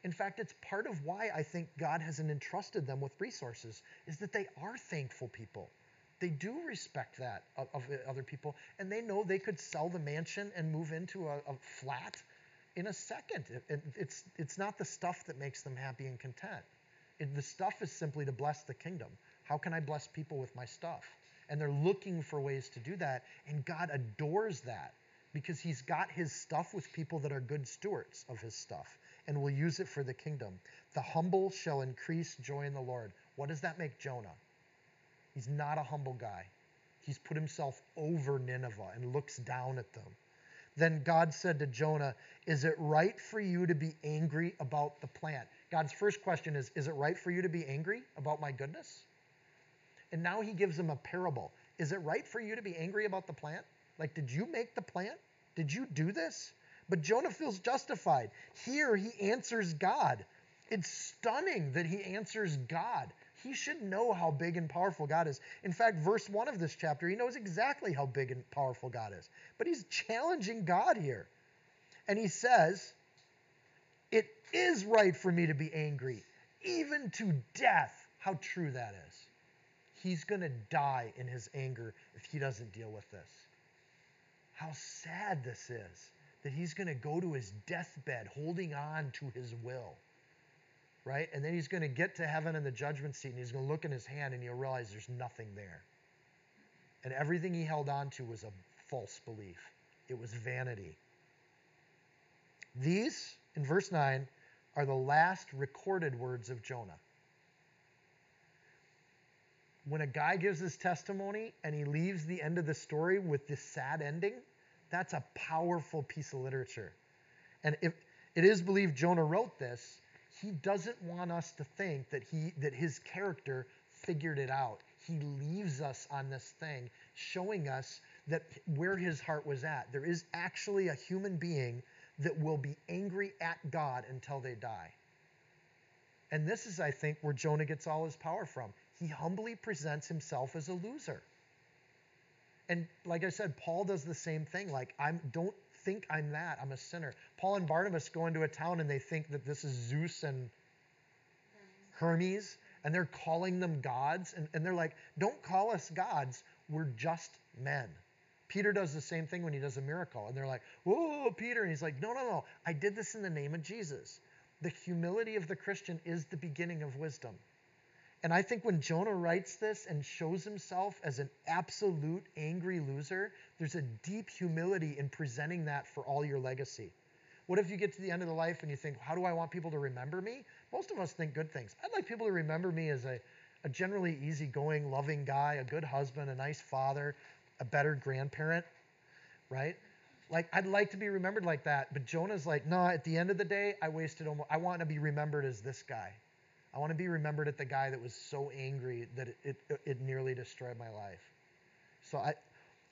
In fact, it's part of why I think God hasn't entrusted them with resources, is that they are thankful people. They do respect that of, of other people, and they know they could sell the mansion and move into a, a flat in a second. It, it, it's, it's not the stuff that makes them happy and content. It, the stuff is simply to bless the kingdom. How can I bless people with my stuff? And they're looking for ways to do that, and God adores that because He's got His stuff with people that are good stewards of His stuff and will use it for the kingdom. The humble shall increase joy in the Lord. What does that make Jonah? He's not a humble guy. He's put himself over Nineveh and looks down at them. Then God said to Jonah, Is it right for you to be angry about the plant? God's first question is, Is it right for you to be angry about my goodness? And now he gives him a parable. Is it right for you to be angry about the plant? Like, did you make the plant? Did you do this? But Jonah feels justified. Here he answers God. It's stunning that he answers God. He should know how big and powerful God is. In fact, verse 1 of this chapter, he knows exactly how big and powerful God is. But he's challenging God here. And he says, It is right for me to be angry, even to death. How true that is. He's going to die in his anger if he doesn't deal with this. How sad this is that he's going to go to his deathbed holding on to his will. Right? And then he's going to get to heaven in the judgment seat and he's going to look in his hand and he'll realize there's nothing there. And everything he held on to was a false belief, it was vanity. These, in verse 9, are the last recorded words of Jonah. When a guy gives his testimony and he leaves the end of the story with this sad ending, that's a powerful piece of literature. And if it is believed Jonah wrote this, he doesn't want us to think that he that his character figured it out. He leaves us on this thing, showing us that where his heart was at. There is actually a human being that will be angry at God until they die. And this is, I think, where Jonah gets all his power from. He humbly presents himself as a loser. And like I said, Paul does the same thing. Like, I'm don't think I'm that. I'm a sinner. Paul and Barnabas go into a town and they think that this is Zeus and Hermes, and they're calling them gods. And, and they're like, don't call us gods. We're just men. Peter does the same thing when he does a miracle. And they're like, whoa, Peter. And he's like, no, no, no. I did this in the name of Jesus. The humility of the Christian is the beginning of wisdom. And I think when Jonah writes this and shows himself as an absolute angry loser, there's a deep humility in presenting that for all your legacy. What if you get to the end of the life and you think, how do I want people to remember me? Most of us think good things. I'd like people to remember me as a, a generally easygoing, loving guy, a good husband, a nice father, a better grandparent, right? Like I'd like to be remembered like that, but Jonah's like, no, at the end of the day, I wasted almost I want to be remembered as this guy. I want to be remembered at the guy that was so angry that it, it, it nearly destroyed my life. So I,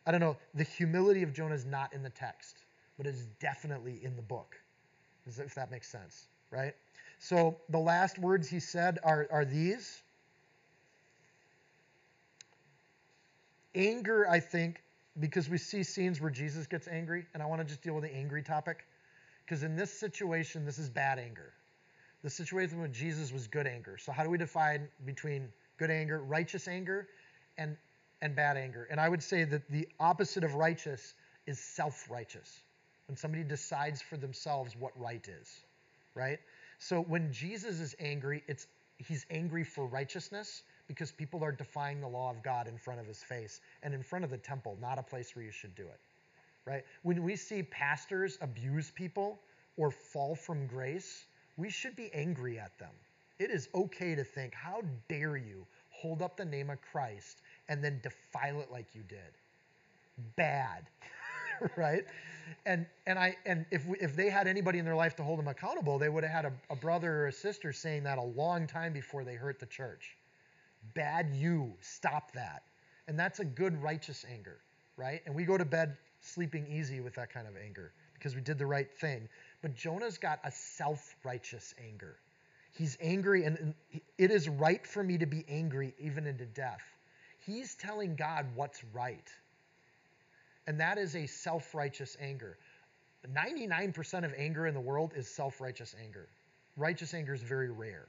I don't know. The humility of Jonah is not in the text, but it is definitely in the book, if that makes sense, right? So the last words he said are, are these. Anger, I think, because we see scenes where Jesus gets angry, and I want to just deal with the angry topic. Because in this situation, this is bad anger. The situation with Jesus was good anger. So how do we define between good anger, righteous anger, and and bad anger? And I would say that the opposite of righteous is self-righteous. When somebody decides for themselves what right is, right? So when Jesus is angry, it's he's angry for righteousness because people are defying the law of God in front of his face and in front of the temple, not a place where you should do it. Right? When we see pastors abuse people or fall from grace, we should be angry at them. It is okay to think, how dare you hold up the name of Christ and then defile it like you did? Bad, [laughs] right? And and I and if we, if they had anybody in their life to hold them accountable, they would have had a, a brother or a sister saying that a long time before they hurt the church. Bad you, stop that. And that's a good righteous anger, right? And we go to bed sleeping easy with that kind of anger because we did the right thing. But Jonah's got a self righteous anger. He's angry, and it is right for me to be angry even into death. He's telling God what's right. And that is a self righteous anger. 99% of anger in the world is self righteous anger. Righteous anger is very rare.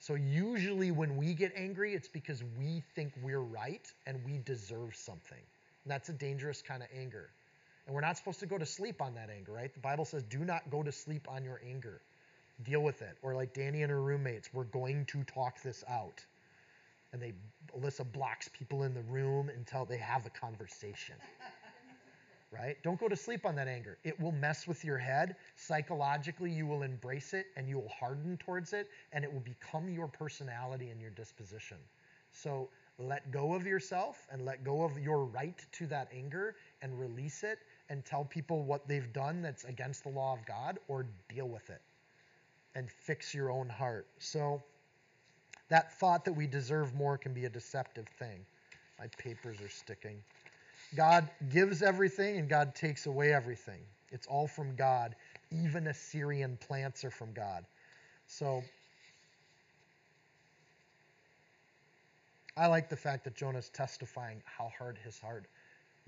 So, usually when we get angry, it's because we think we're right and we deserve something. And that's a dangerous kind of anger. And we're not supposed to go to sleep on that anger, right? The Bible says, do not go to sleep on your anger. Deal with it. Or like Danny and her roommates, we're going to talk this out. And they Alyssa blocks people in the room until they have a conversation. [laughs] right? Don't go to sleep on that anger. It will mess with your head. Psychologically, you will embrace it and you will harden towards it, and it will become your personality and your disposition. So let go of yourself and let go of your right to that anger and release it and tell people what they've done that's against the law of God or deal with it and fix your own heart. So that thought that we deserve more can be a deceptive thing. My papers are sticking. God gives everything and God takes away everything. It's all from God. Even Assyrian plants are from God. So I like the fact that Jonah's testifying how hard his heart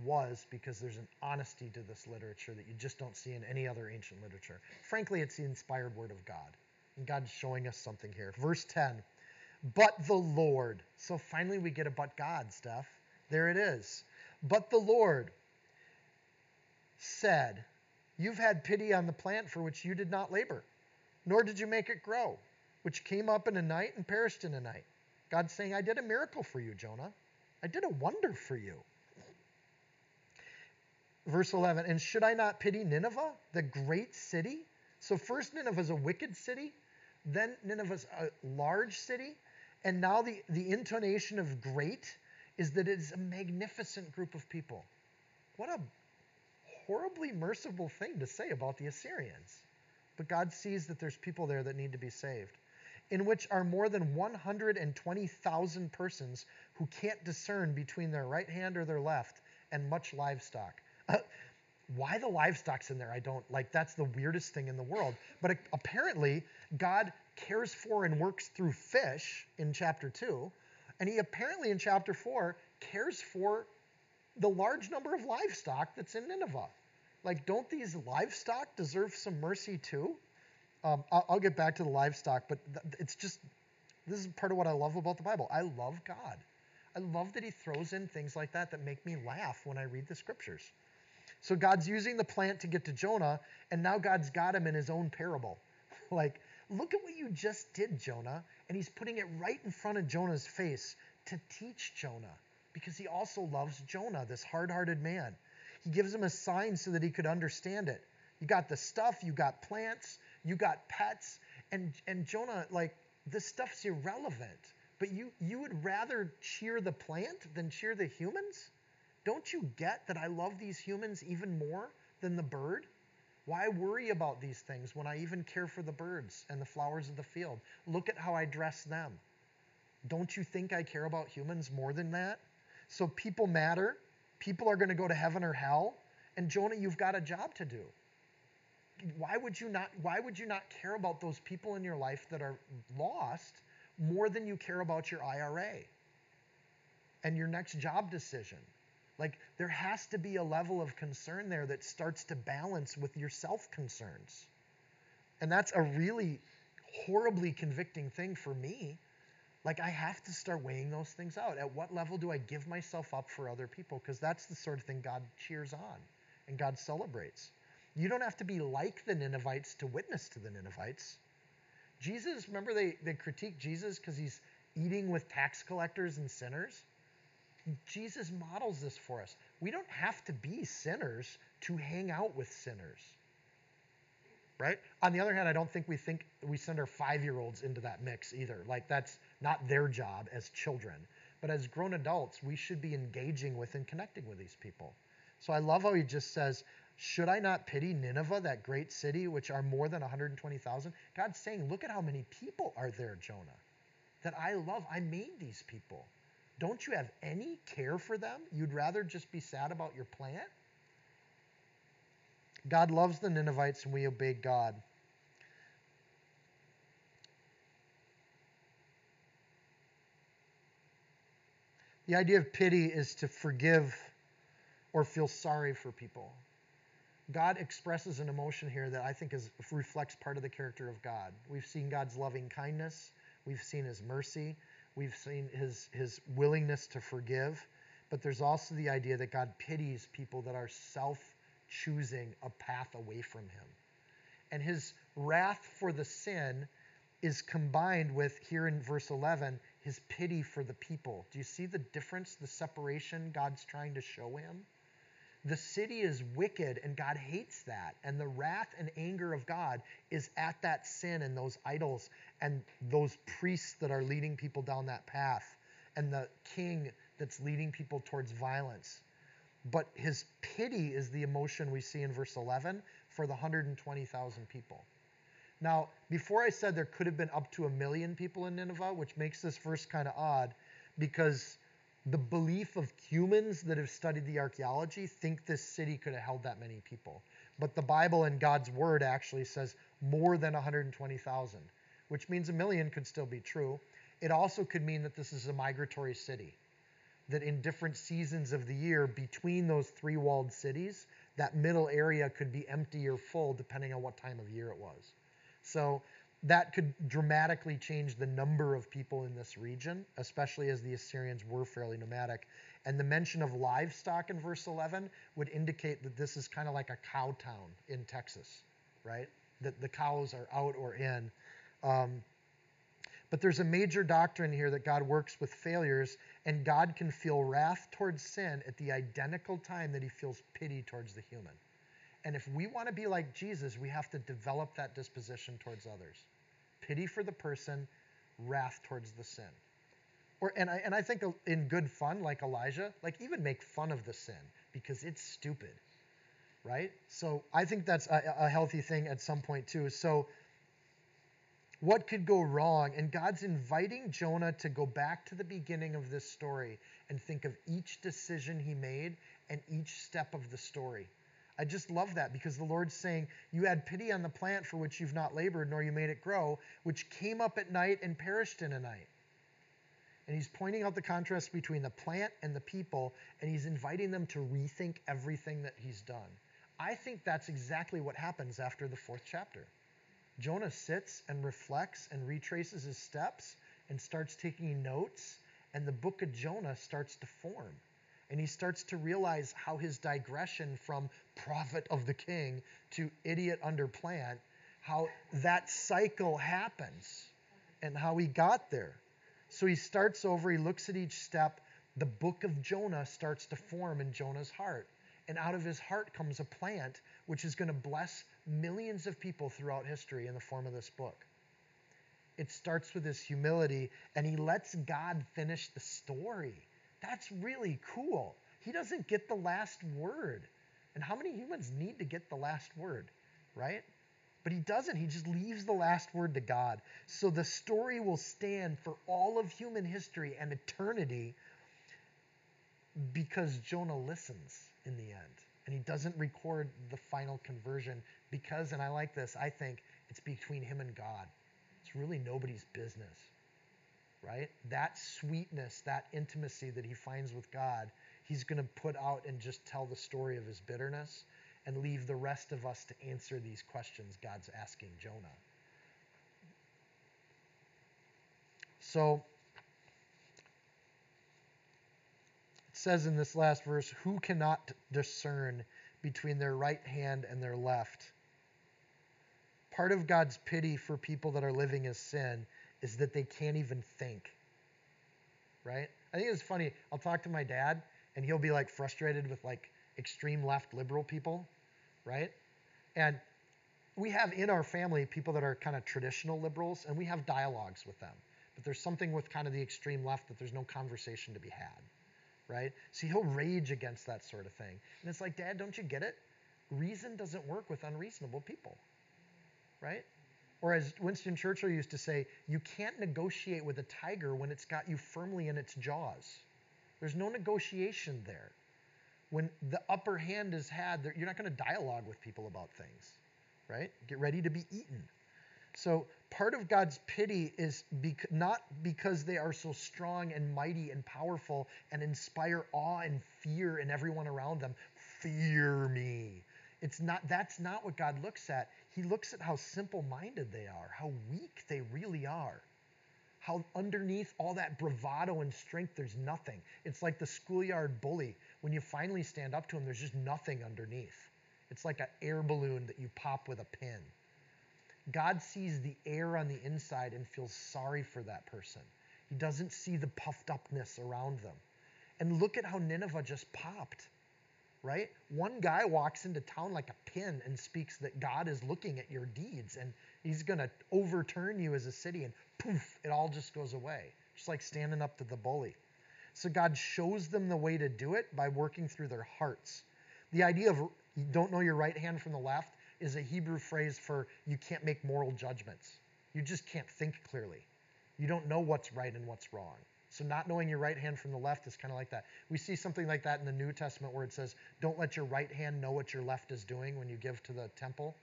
was because there's an honesty to this literature that you just don't see in any other ancient literature. Frankly, it's the inspired word of God. And God's showing us something here. Verse 10 But the Lord. So finally, we get a but God, Steph. There it is. But the Lord said, You've had pity on the plant for which you did not labor, nor did you make it grow, which came up in a night and perished in a night. God's saying, I did a miracle for you, Jonah. I did a wonder for you. Verse 11, and should I not pity Nineveh, the great city? So, first, Nineveh is a wicked city, then, Nineveh is a large city, and now the, the intonation of great is that it is a magnificent group of people. What a horribly merciful thing to say about the Assyrians. But God sees that there's people there that need to be saved, in which are more than 120,000 persons who can't discern between their right hand or their left, and much livestock. Why the livestock's in there, I don't like. That's the weirdest thing in the world. But apparently, God cares for and works through fish in chapter 2. And he apparently in chapter 4 cares for the large number of livestock that's in Nineveh. Like, don't these livestock deserve some mercy too? Um, I'll, I'll, get back to the livestock, but th- it's just this is part of what I love about the Bible. I love God. I love that He throws in things like that that make me laugh when I read the scriptures. So God's using the plant to get to Jonah, and now God's got him in His own parable. [laughs] like, look at what you just did, Jonah. And He's putting it right in front of Jonah's face to teach Jonah because he also loves Jonah, this hard hearted man. He gives him a sign so that he could understand it. You got the stuff, you got plants, you got pets, and, and Jonah, like, this stuff's irrelevant. But you, you would rather cheer the plant than cheer the humans? Don't you get that I love these humans even more than the bird? Why worry about these things when I even care for the birds and the flowers of the field? Look at how I dress them. Don't you think I care about humans more than that? So people matter. People are going to go to heaven or hell. And Jonah, you've got a job to do. Why would you not why would you not care about those people in your life that are lost more than you care about your IRA and your next job decision? Like there has to be a level of concern there that starts to balance with your self-concerns. And that's a really horribly convicting thing for me like, I have to start weighing those things out. At what level do I give myself up for other people? Because that's the sort of thing God cheers on and God celebrates. You don't have to be like the Ninevites to witness to the Ninevites. Jesus, remember they, they critique Jesus because he's eating with tax collectors and sinners? Jesus models this for us. We don't have to be sinners to hang out with sinners. Right? On the other hand, I don't think we think we send our five year olds into that mix either. Like that's not their job as children. But as grown adults, we should be engaging with and connecting with these people. So I love how he just says, Should I not pity Nineveh, that great city, which are more than 120,000? God's saying, Look at how many people are there, Jonah, that I love. I made these people. Don't you have any care for them? You'd rather just be sad about your plant? God loves the Ninevites and we obey God. The idea of pity is to forgive or feel sorry for people. God expresses an emotion here that I think is, reflects part of the character of God. We've seen God's loving kindness, we've seen his mercy, we've seen his, his willingness to forgive, but there's also the idea that God pities people that are self choosing a path away from him. And his wrath for the sin is combined with, here in verse 11, his pity for the people. Do you see the difference, the separation God's trying to show him? The city is wicked and God hates that. And the wrath and anger of God is at that sin and those idols and those priests that are leading people down that path and the king that's leading people towards violence. But his pity is the emotion we see in verse 11 for the 120,000 people. Now, before I said there could have been up to a million people in Nineveh, which makes this verse kind of odd because the hmm. belief of humans that have studied the archaeology think this city could have held that many people. But the Bible and God's word actually says more than 120,000, which means a million could still be true. It also could mean that this is a migratory city, that in different seasons of the year between those three walled cities, that middle area could be empty or full depending on what time of year it was. So that could dramatically change the number of people in this region, especially as the Assyrians were fairly nomadic. And the mention of livestock in verse 11 would indicate that this is kind of like a cow town in Texas, right? That the cows are out or in. Um, but there's a major doctrine here that God works with failures, and God can feel wrath towards sin at the identical time that he feels pity towards the human. And if we want to be like Jesus, we have to develop that disposition towards others pity for the person, wrath towards the sin. Or, and, I, and I think in good fun, like Elijah, like even make fun of the sin because it's stupid, right? So I think that's a, a healthy thing at some point too. So what could go wrong? And God's inviting Jonah to go back to the beginning of this story and think of each decision he made and each step of the story. I just love that because the Lord's saying, You had pity on the plant for which you've not labored, nor you made it grow, which came up at night and perished in a night. And he's pointing out the contrast between the plant and the people, and he's inviting them to rethink everything that he's done. I think that's exactly what happens after the fourth chapter. Jonah sits and reflects and retraces his steps and starts taking notes, and the book of Jonah starts to form and he starts to realize how his digression from prophet of the king to idiot under plant, how that cycle happens and how he got there. So he starts over, he looks at each step. The book of Jonah starts to form in Jonah's heart. And out of his heart comes a plant which is going to bless millions of people throughout history in the form of this book. It starts with his humility, and he lets God finish the story. That's really cool. He doesn't get the last word. And how many humans need to get the last word, right? But he doesn't. He just leaves the last word to God. So the story will stand for all of human history and eternity because Jonah listens in the end. And he doesn't record the final conversion because, and I like this, I think it's between him and God. It's really nobody's business right? That sweetness, that intimacy that he finds with God, he's going to put out and just tell the story of his bitterness and leave the rest of us to answer these questions God's asking Jonah. So, it says in this last verse, who cannot discern between their right hand and their left? Part of God's pity for people that are living as sin is that they can't even think. Right? I think it's funny. I'll talk to my dad, and he'll be like frustrated with like extreme left liberal people, right? And we have in our family people that are kind of traditional liberals, and we have dialogues with them. But there's something with kind of the extreme left that there's no conversation to be had, right? So he'll rage against that sort of thing. And it's like, Dad, don't you get it? Reason doesn't work with unreasonable people, right? Or as Winston Churchill used to say, you can't negotiate with a tiger when it's got you firmly in its jaws. There's no negotiation there. When the upper hand is had, you're not going to dialogue with people about things, right? Get ready to be eaten. So part of God's pity is bec- not because they are so strong and mighty and powerful and inspire awe and fear in everyone around them. Fear me. It's not that's not what God looks at. He looks at how simple minded they are, how weak they really are, how underneath all that bravado and strength, there's nothing. It's like the schoolyard bully. When you finally stand up to him, there's just nothing underneath. It's like an air balloon that you pop with a pin. God sees the air on the inside and feels sorry for that person. He doesn't see the puffed upness around them. And look at how Nineveh just popped right? One guy walks into town like a pin and speaks that God is looking at your deeds and he's going to overturn you as a city and poof, it all just goes away. Just like standing up to the bully. So God shows them the way to do it by working through their hearts. The idea of you don't know your right hand from the left is a Hebrew phrase for you can't make moral judgments. You just can't think clearly. You don't know what's right and what's wrong. So not knowing your right hand from the left is kind of like that. We see something like that in the New Testament where it says, don't let your right hand know what your left is doing when you give to the temple,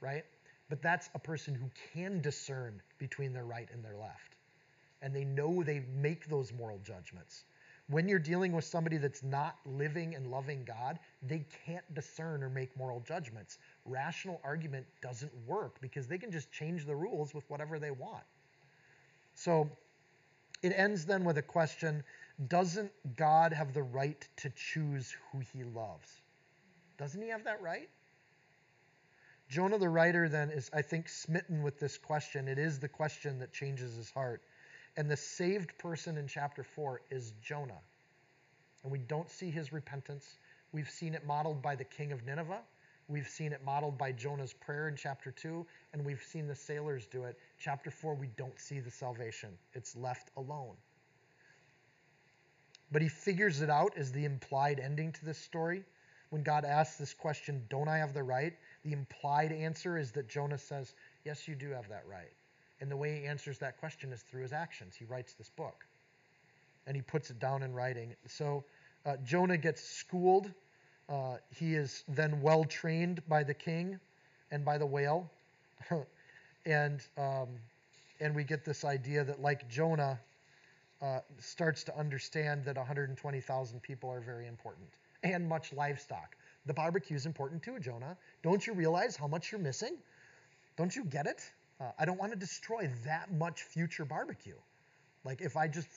right? But that's a person who can discern between their right and their left. and they know they make those moral judgments. When you're dealing with somebody that's not living and loving God, they can't discern or make moral judgments. Rational argument doesn't work because they can just change the rules with whatever they want. So it ends then with a question Doesn't God have the right to choose who he loves? Doesn't he have that right? Jonah, the writer, then, is, I think, smitten with this question. It is the question that changes his heart. And the saved person in chapter 4 is Jonah. And we don't see his repentance. We've seen it modeled by the king of Nineveh. We've seen it modeled by Jonah's prayer in chapter 2, and we've seen the sailors do it. Chapter 4, we don't see the salvation, it's left alone. But he figures it out as the implied ending to this story. When God asks this question, Don't I have the right? The implied answer is that Jonah says, Yes, you do have that right. And the way he answers that question is through his actions. He writes this book and he puts it down in writing. So uh, Jonah gets schooled. Uh, he is then well trained by the king and by the whale. [laughs] and, um, and we get this idea that, like Jonah, uh, starts to understand that 120,000 people are very important and much livestock. The barbecue is important too, Jonah. Don't you realize how much you're missing? Don't you get it? Uh, I don't want to destroy that much future barbecue. Like if I just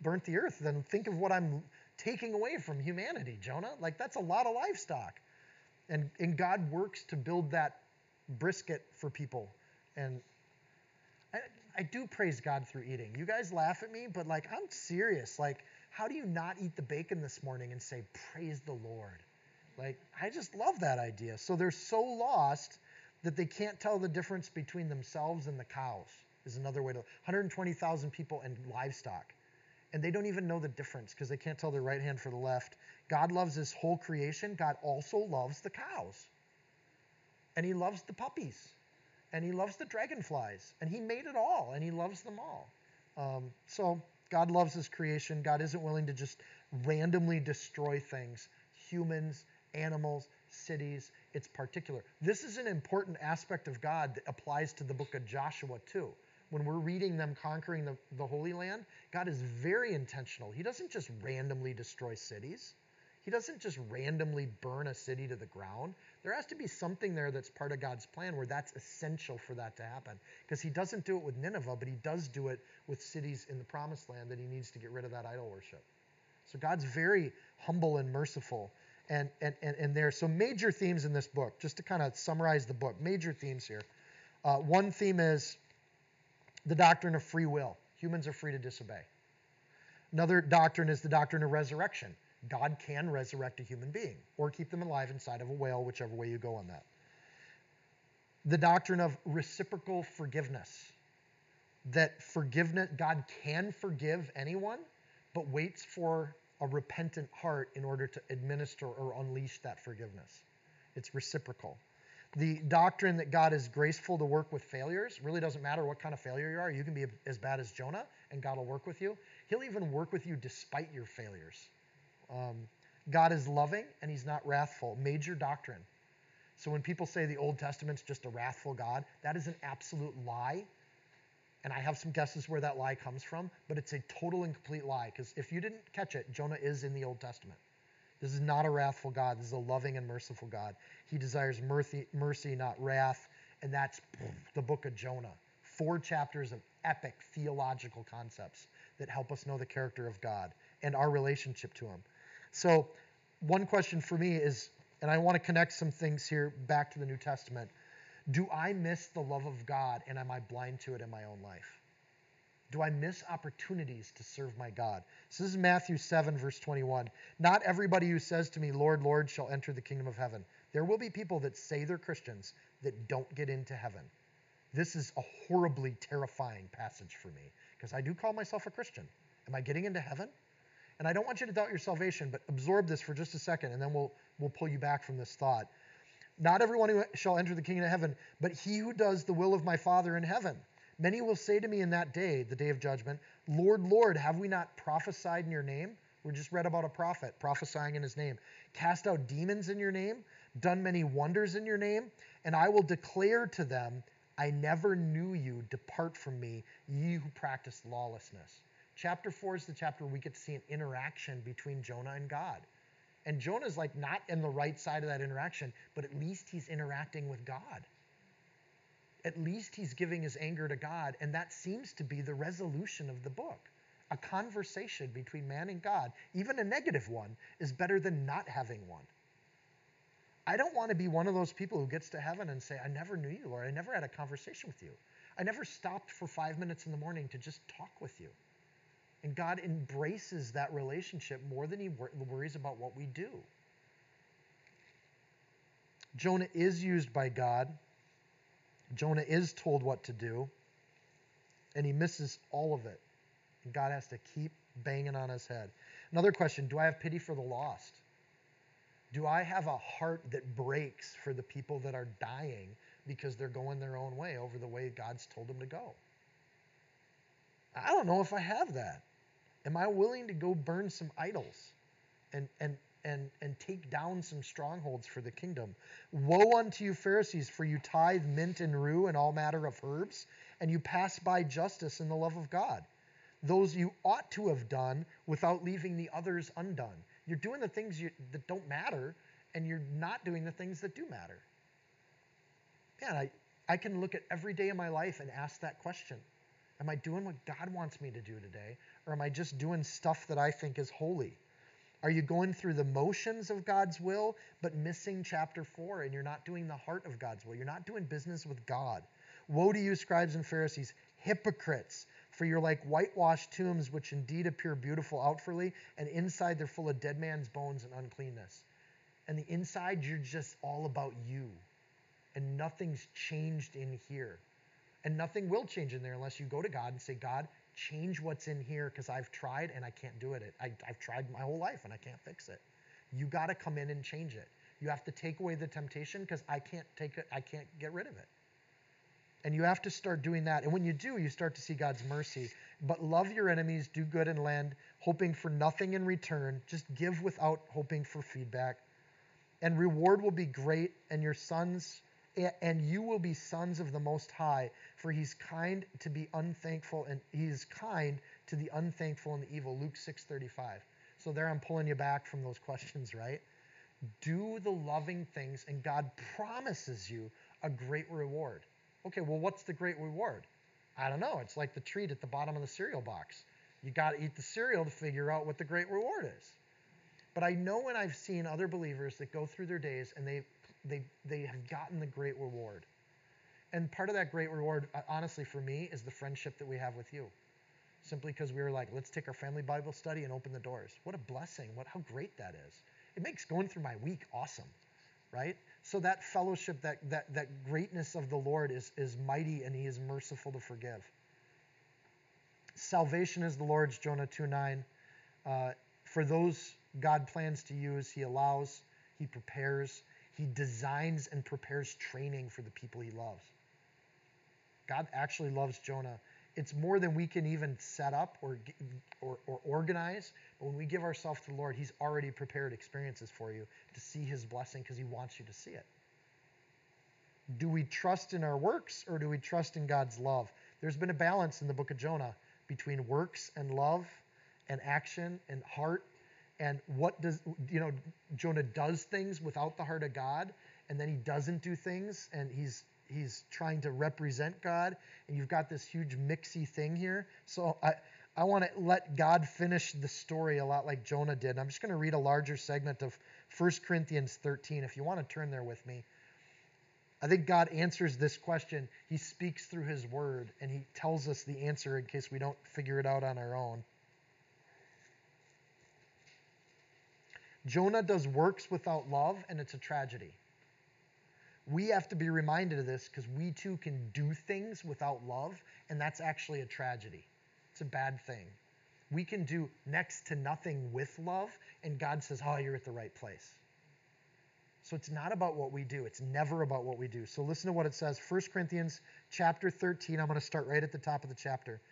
burnt the earth, then think of what I'm taking away from humanity, Jonah. Like that's a lot of livestock. And, and God works to build that brisket for people. And I, I do praise God through eating. You guys laugh at me, but like I'm serious. Like, how do you not eat the bacon this morning and say, Praise the Lord? Like, I just love that idea. So they're so lost that they can't tell the difference between themselves and the cows, is another way to 120,000 people and livestock. And they don't even know the difference because they can't tell their right hand from the left. God loves his whole creation. God also loves the cows. And he loves the puppies. And he loves the dragonflies. And he made it all. And he loves them all. Um, so God loves his creation. God isn't willing to just randomly destroy things humans, animals, cities. It's particular. This is an important aspect of God that applies to the book of Joshua too. When we're reading them conquering the, the Holy Land, God is very intentional. He doesn't just randomly destroy cities. He doesn't just randomly burn a city to the ground. There has to be something there that's part of God's plan where that's essential for that to happen. Because he doesn't do it with Nineveh, but he does do it with cities in the promised land that he needs to get rid of that idol worship. So God's very humble and merciful and, and, and, and there. So, major themes in this book, just to kind of summarize the book, major themes here. Uh, one theme is the doctrine of free will. Humans are free to disobey. Another doctrine is the doctrine of resurrection. God can resurrect a human being or keep them alive inside of a whale, whichever way you go on that. The doctrine of reciprocal forgiveness. That forgiveness, God can forgive anyone, but waits for a repentant heart in order to administer or unleash that forgiveness. It's reciprocal. The doctrine that God is graceful to work with failures really doesn't matter what kind of failure you are. You can be as bad as Jonah, and God will work with you. He'll even work with you despite your failures. Um, God is loving and he's not wrathful. Major doctrine. So when people say the Old Testament's just a wrathful God, that is an absolute lie and I have some guesses where that lie comes from, but it's a total and complete lie. Because if you didn't catch it, Jonah is in the Old Testament. This is not a wrathful God. This is a loving and merciful God. He desires mercy, mercy not wrath. And that's the book of Jonah. Four chapters of epic theological concepts that help us know the character of God and our relationship to Him. So, one question for me is, and I want to connect some things here back to the New Testament. Do I miss the love of God and am I blind to it in my own life? Do I miss opportunities to serve my God? So this is Matthew 7, verse 21. Not everybody who says to me, Lord, Lord, shall enter the kingdom of heaven. There will be people that say they're Christians that don't get into heaven. This is a horribly terrifying passage for me because I do call myself a Christian. Am I getting into heaven? And I don't want you to doubt your salvation, but absorb this for just a second and then we'll, we'll pull you back from this thought. Not everyone who shall enter the kingdom of heaven, but he who does the will of my Father in heaven. Many will say to me in that day, the day of judgment, Lord, Lord, have we not prophesied in your name? We just read about a prophet prophesying in his name. Cast out demons in your name, done many wonders in your name, and I will declare to them, I never knew you. Depart from me, ye who practice lawlessness. Chapter 4 is the chapter where we get to see an interaction between Jonah and God. And Jonah's like not in the right side of that interaction, but at least he's interacting with God. At least he's giving his anger to God, and that seems to be the resolution of the book. A conversation between man and God, even a negative one, is better than not having one. I don't want to be one of those people who gets to heaven and say, I never knew you, or I never had a conversation with you. I never stopped for five minutes in the morning to just talk with you. And God embraces that relationship more than he worries about what we do. Jonah is used by God. Jonah is told what to do, and he misses all of it. And God has to keep banging on his head. Another question Do I have pity for the lost? Do I have a heart that breaks for the people that are dying because they're going their own way over the way God's told them to go? I don't know if I have that. Am I willing to go burn some idols and, and, and, and take down some strongholds for the kingdom? Woe unto you, Pharisees, for you tithe mint and rue and all matter of herbs, and you pass by justice and the love of God. Those you ought to have done without leaving the others undone. You're doing the things you, that don't matter, and you're not doing the things that do matter. Man, I, I can look at every day of my life and ask that question Am I doing what God wants me to do today? Or am I just doing stuff that I think is holy? Are you going through the motions of God's will, but missing chapter 4 and you're not doing the heart of God's will? You're not doing business with God. Woe to you, scribes and Pharisees, hypocrites! For you're like whitewashed tombs, which indeed appear beautiful outwardly, and inside they're full of dead man's bones and uncleanness. And the inside, you're just all about you. And nothing's changed in here. And nothing will change in there unless you go to God and say, God, change what's in here because I've tried and I can't do it. I, have tried my whole life and I can't fix it. You got to come in and change it. You have to take away the temptation because I can't take it. I can't get rid of it. And you have to start doing that. And when you do, you start to see God's mercy. But love your enemies, do good and lend, hoping for nothing in return. Just give without hoping for feedback. And reward will be great, and your sons and you will be sons of the Most High, for he's kind to be unthankful, and he's kind to the unthankful and the evil. Luke 6:35. So there I'm pulling you back from those questions, right? Do the loving things, and God promises you a great reward. Okay, well, what's the great reward? I don't know. It's like the treat at the bottom of the cereal box. You got to eat the cereal to figure out what the great reward is. But I know when I've seen other believers that go through their days and they they, they have gotten the great reward. And part of that great reward, uh, honestly, for me, is the friendship that we have with you. Simply because we were like, let's take our family Bible study and open the doors. What a blessing. What how great that is. It makes going through my week awesome. Right? So that fellowship, that that that greatness of the Lord is is mighty and he is merciful to forgive. Salvation is the Lord's, Jonah 2 9. Uh, for those God plans to use, he allows, he prepares, he designs and prepares training for the people he loves. God actually loves Jonah. It's more than we can even set up or, or, or organize. But when we give ourselves to the Lord, He's already prepared experiences for you to see His blessing because He wants you to see it. Do we trust in our works or do we trust in God's love? There's been a balance in the book of Jonah between works and love and action and heart and what does you know jonah does things without the heart of god and then he doesn't do things and he's he's trying to represent god and you've got this huge mixy thing here so i i want to let god finish the story a lot like jonah did i'm just going to read a larger segment of 1 corinthians 13 if you want to turn there with me I think God answers this question. He speaks through His Word and He tells us the answer in case we don't figure it out on our own. Jonah does works without love, and it's a tragedy. We have to be reminded of this because we too can do things without love, and that's actually a tragedy. It's a bad thing. We can do next to nothing with love, and God says, Oh, you're at the right place. So it's not about what we do. It's never about what we do. So listen to what it says. 1 Corinthians chapter 13. I'm going to start right at the top of the chapter.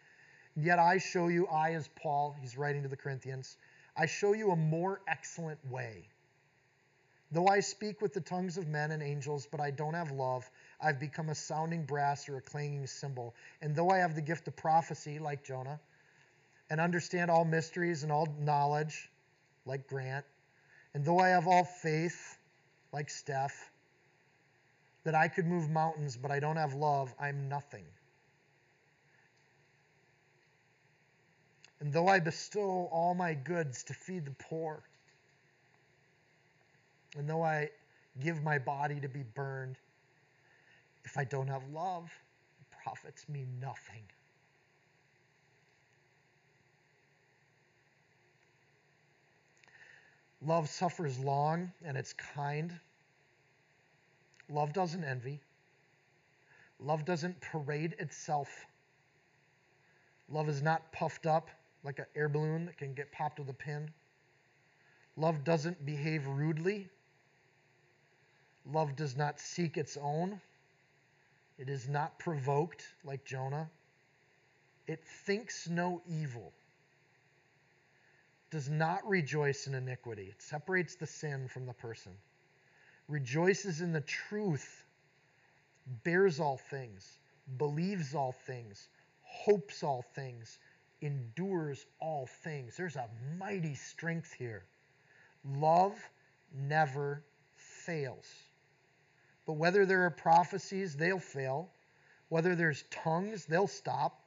Yet I show you, I as Paul, he's writing to the Corinthians, I show you a more excellent way. Though I speak with the tongues of men and angels, but I don't have love, I've become a sounding brass or a clanging cymbal. And though I have the gift of prophecy, like Jonah, and understand all mysteries and all knowledge, like Grant, and though I have all faith, like Steph, that I could move mountains, but I don't have love, I'm nothing. And though I bestow all my goods to feed the poor, and though I give my body to be burned, if I don't have love, it profits me nothing. Love suffers long and it's kind. Love doesn't envy. Love doesn't parade itself. Love is not puffed up like an air balloon that can get popped with a pin. Love doesn't behave rudely. Love does not seek its own. It is not provoked like Jonah. It thinks no evil. Does not rejoice in iniquity. It separates the sin from the person. Rejoices in the truth. Bears all things. Believes all things. Hopes all things. Endures all things. There's a mighty strength here. Love never fails. But whether there are prophecies, they'll fail. Whether there's tongues, they'll stop.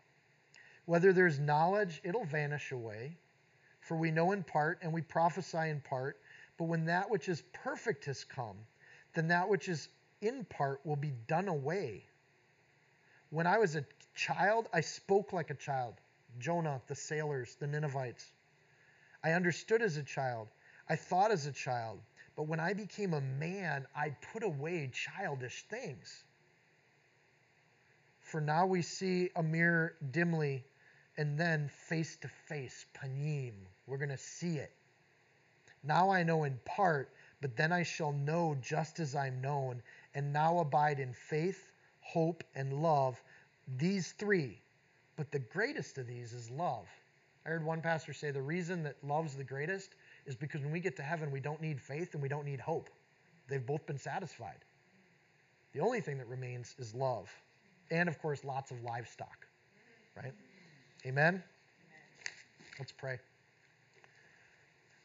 Whether there's knowledge, it'll vanish away. For we know in part and we prophesy in part. But when that which is perfect has come, then that which is in part will be done away. When I was a child, I spoke like a child. Jonah, the sailors, the Ninevites. I understood as a child. I thought as a child. But when I became a man, I put away childish things. For now we see a mirror dimly, and then face to face, panim. We're going to see it. Now I know in part, but then I shall know just as I'm known, and now abide in faith, hope, and love. These three. But the greatest of these is love. I heard one pastor say the reason that love's the greatest is because when we get to heaven, we don't need faith and we don't need hope. They've both been satisfied. The only thing that remains is love. And of course, lots of livestock. Right? Amen? Let's pray.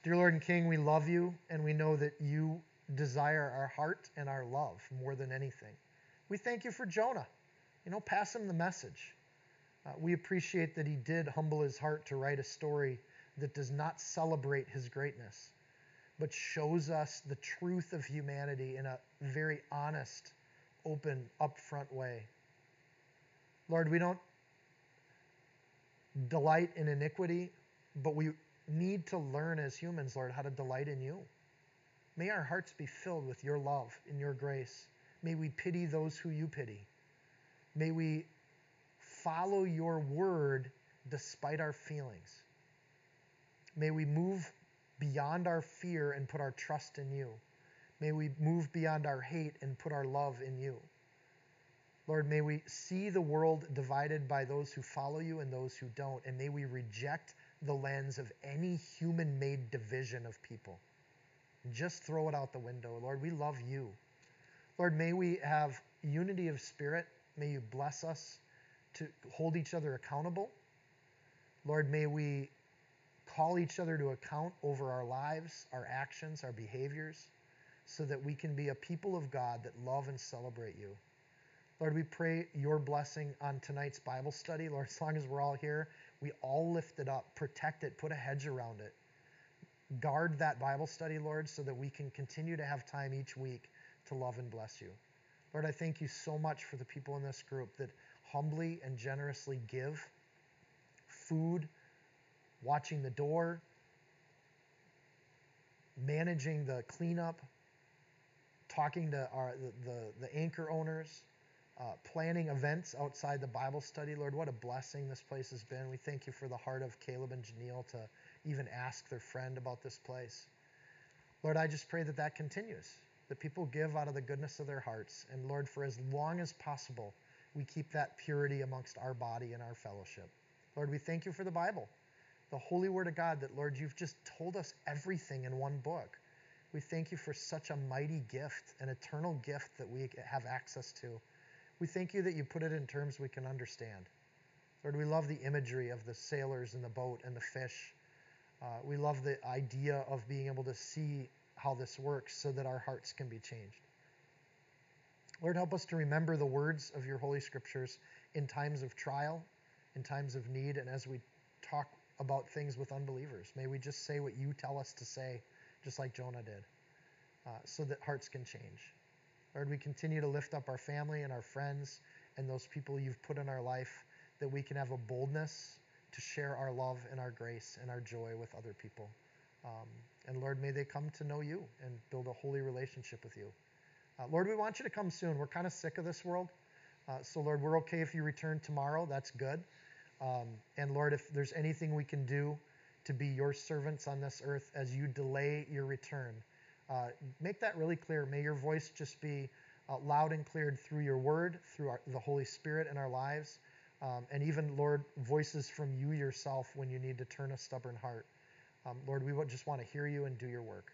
Dear Lord and King, we love you and we know that you desire our heart and our love more than anything. We thank you for Jonah. You know, pass him the message. Uh, we appreciate that he did humble his heart to write a story that does not celebrate his greatness, but shows us the truth of humanity in a very honest, open, upfront way. Lord, we don't delight in iniquity, but we need to learn as humans, Lord, how to delight in you. May our hearts be filled with your love and your grace. May we pity those who you pity. May we follow your word despite our feelings. May we move beyond our fear and put our trust in you. May we move beyond our hate and put our love in you. Lord, may we see the world divided by those who follow you and those who don't, and may we reject the lens of any human made division of people. Just throw it out the window. Lord, we love you. Lord, may we have unity of spirit. May you bless us to hold each other accountable. Lord, may we call each other to account over our lives, our actions, our behaviors, so that we can be a people of God that love and celebrate you. Lord, we pray your blessing on tonight's Bible study. Lord, as long as we're all here, we all lift it up, protect it, put a hedge around it. Guard that Bible study, Lord, so that we can continue to have time each week to love and bless you. Lord, I thank you so much for the people in this group that humbly and generously give food, watching the door, managing the cleanup, talking to our, the, the, the anchor owners, uh, planning events outside the Bible study. Lord, what a blessing this place has been. We thank you for the heart of Caleb and Janelle to even ask their friend about this place. Lord, I just pray that that continues, that people give out of the goodness of their hearts. And Lord, for as long as possible, we keep that purity amongst our body and our fellowship. Lord, we thank you for the Bible, the holy word of God that, Lord, you've just told us everything in one book. We thank you for such a mighty gift, an eternal gift that we have access to. We thank you that you put it in terms we can understand. Lord, we love the imagery of the sailors and the boat and the fish. Uh, we love the idea of being able to see how this works so that our hearts can be changed. Lord, help us to remember the words of your Holy Scriptures in times of trial, in times of need, and as we talk about things with unbelievers. May we just say what you tell us to say, just like Jonah did, uh, so that hearts can change. Lord, we continue to lift up our family and our friends and those people you've put in our life that we can have a boldness to share our love and our grace and our joy with other people. Um, and Lord, may they come to know you and build a holy relationship with you. Uh, Lord, we want you to come soon. We're kind of sick of this world. Uh, so, Lord, we're okay if you return tomorrow. That's good. Um, and Lord, if there's anything we can do to be your servants on this earth as you delay your return, uh, make that really clear. May your voice just be uh, loud and clear through your word, through our, the Holy Spirit in our lives, um, and even, Lord, voices from you yourself when you need to turn a stubborn heart. Um, Lord, we just want to hear you and do your work.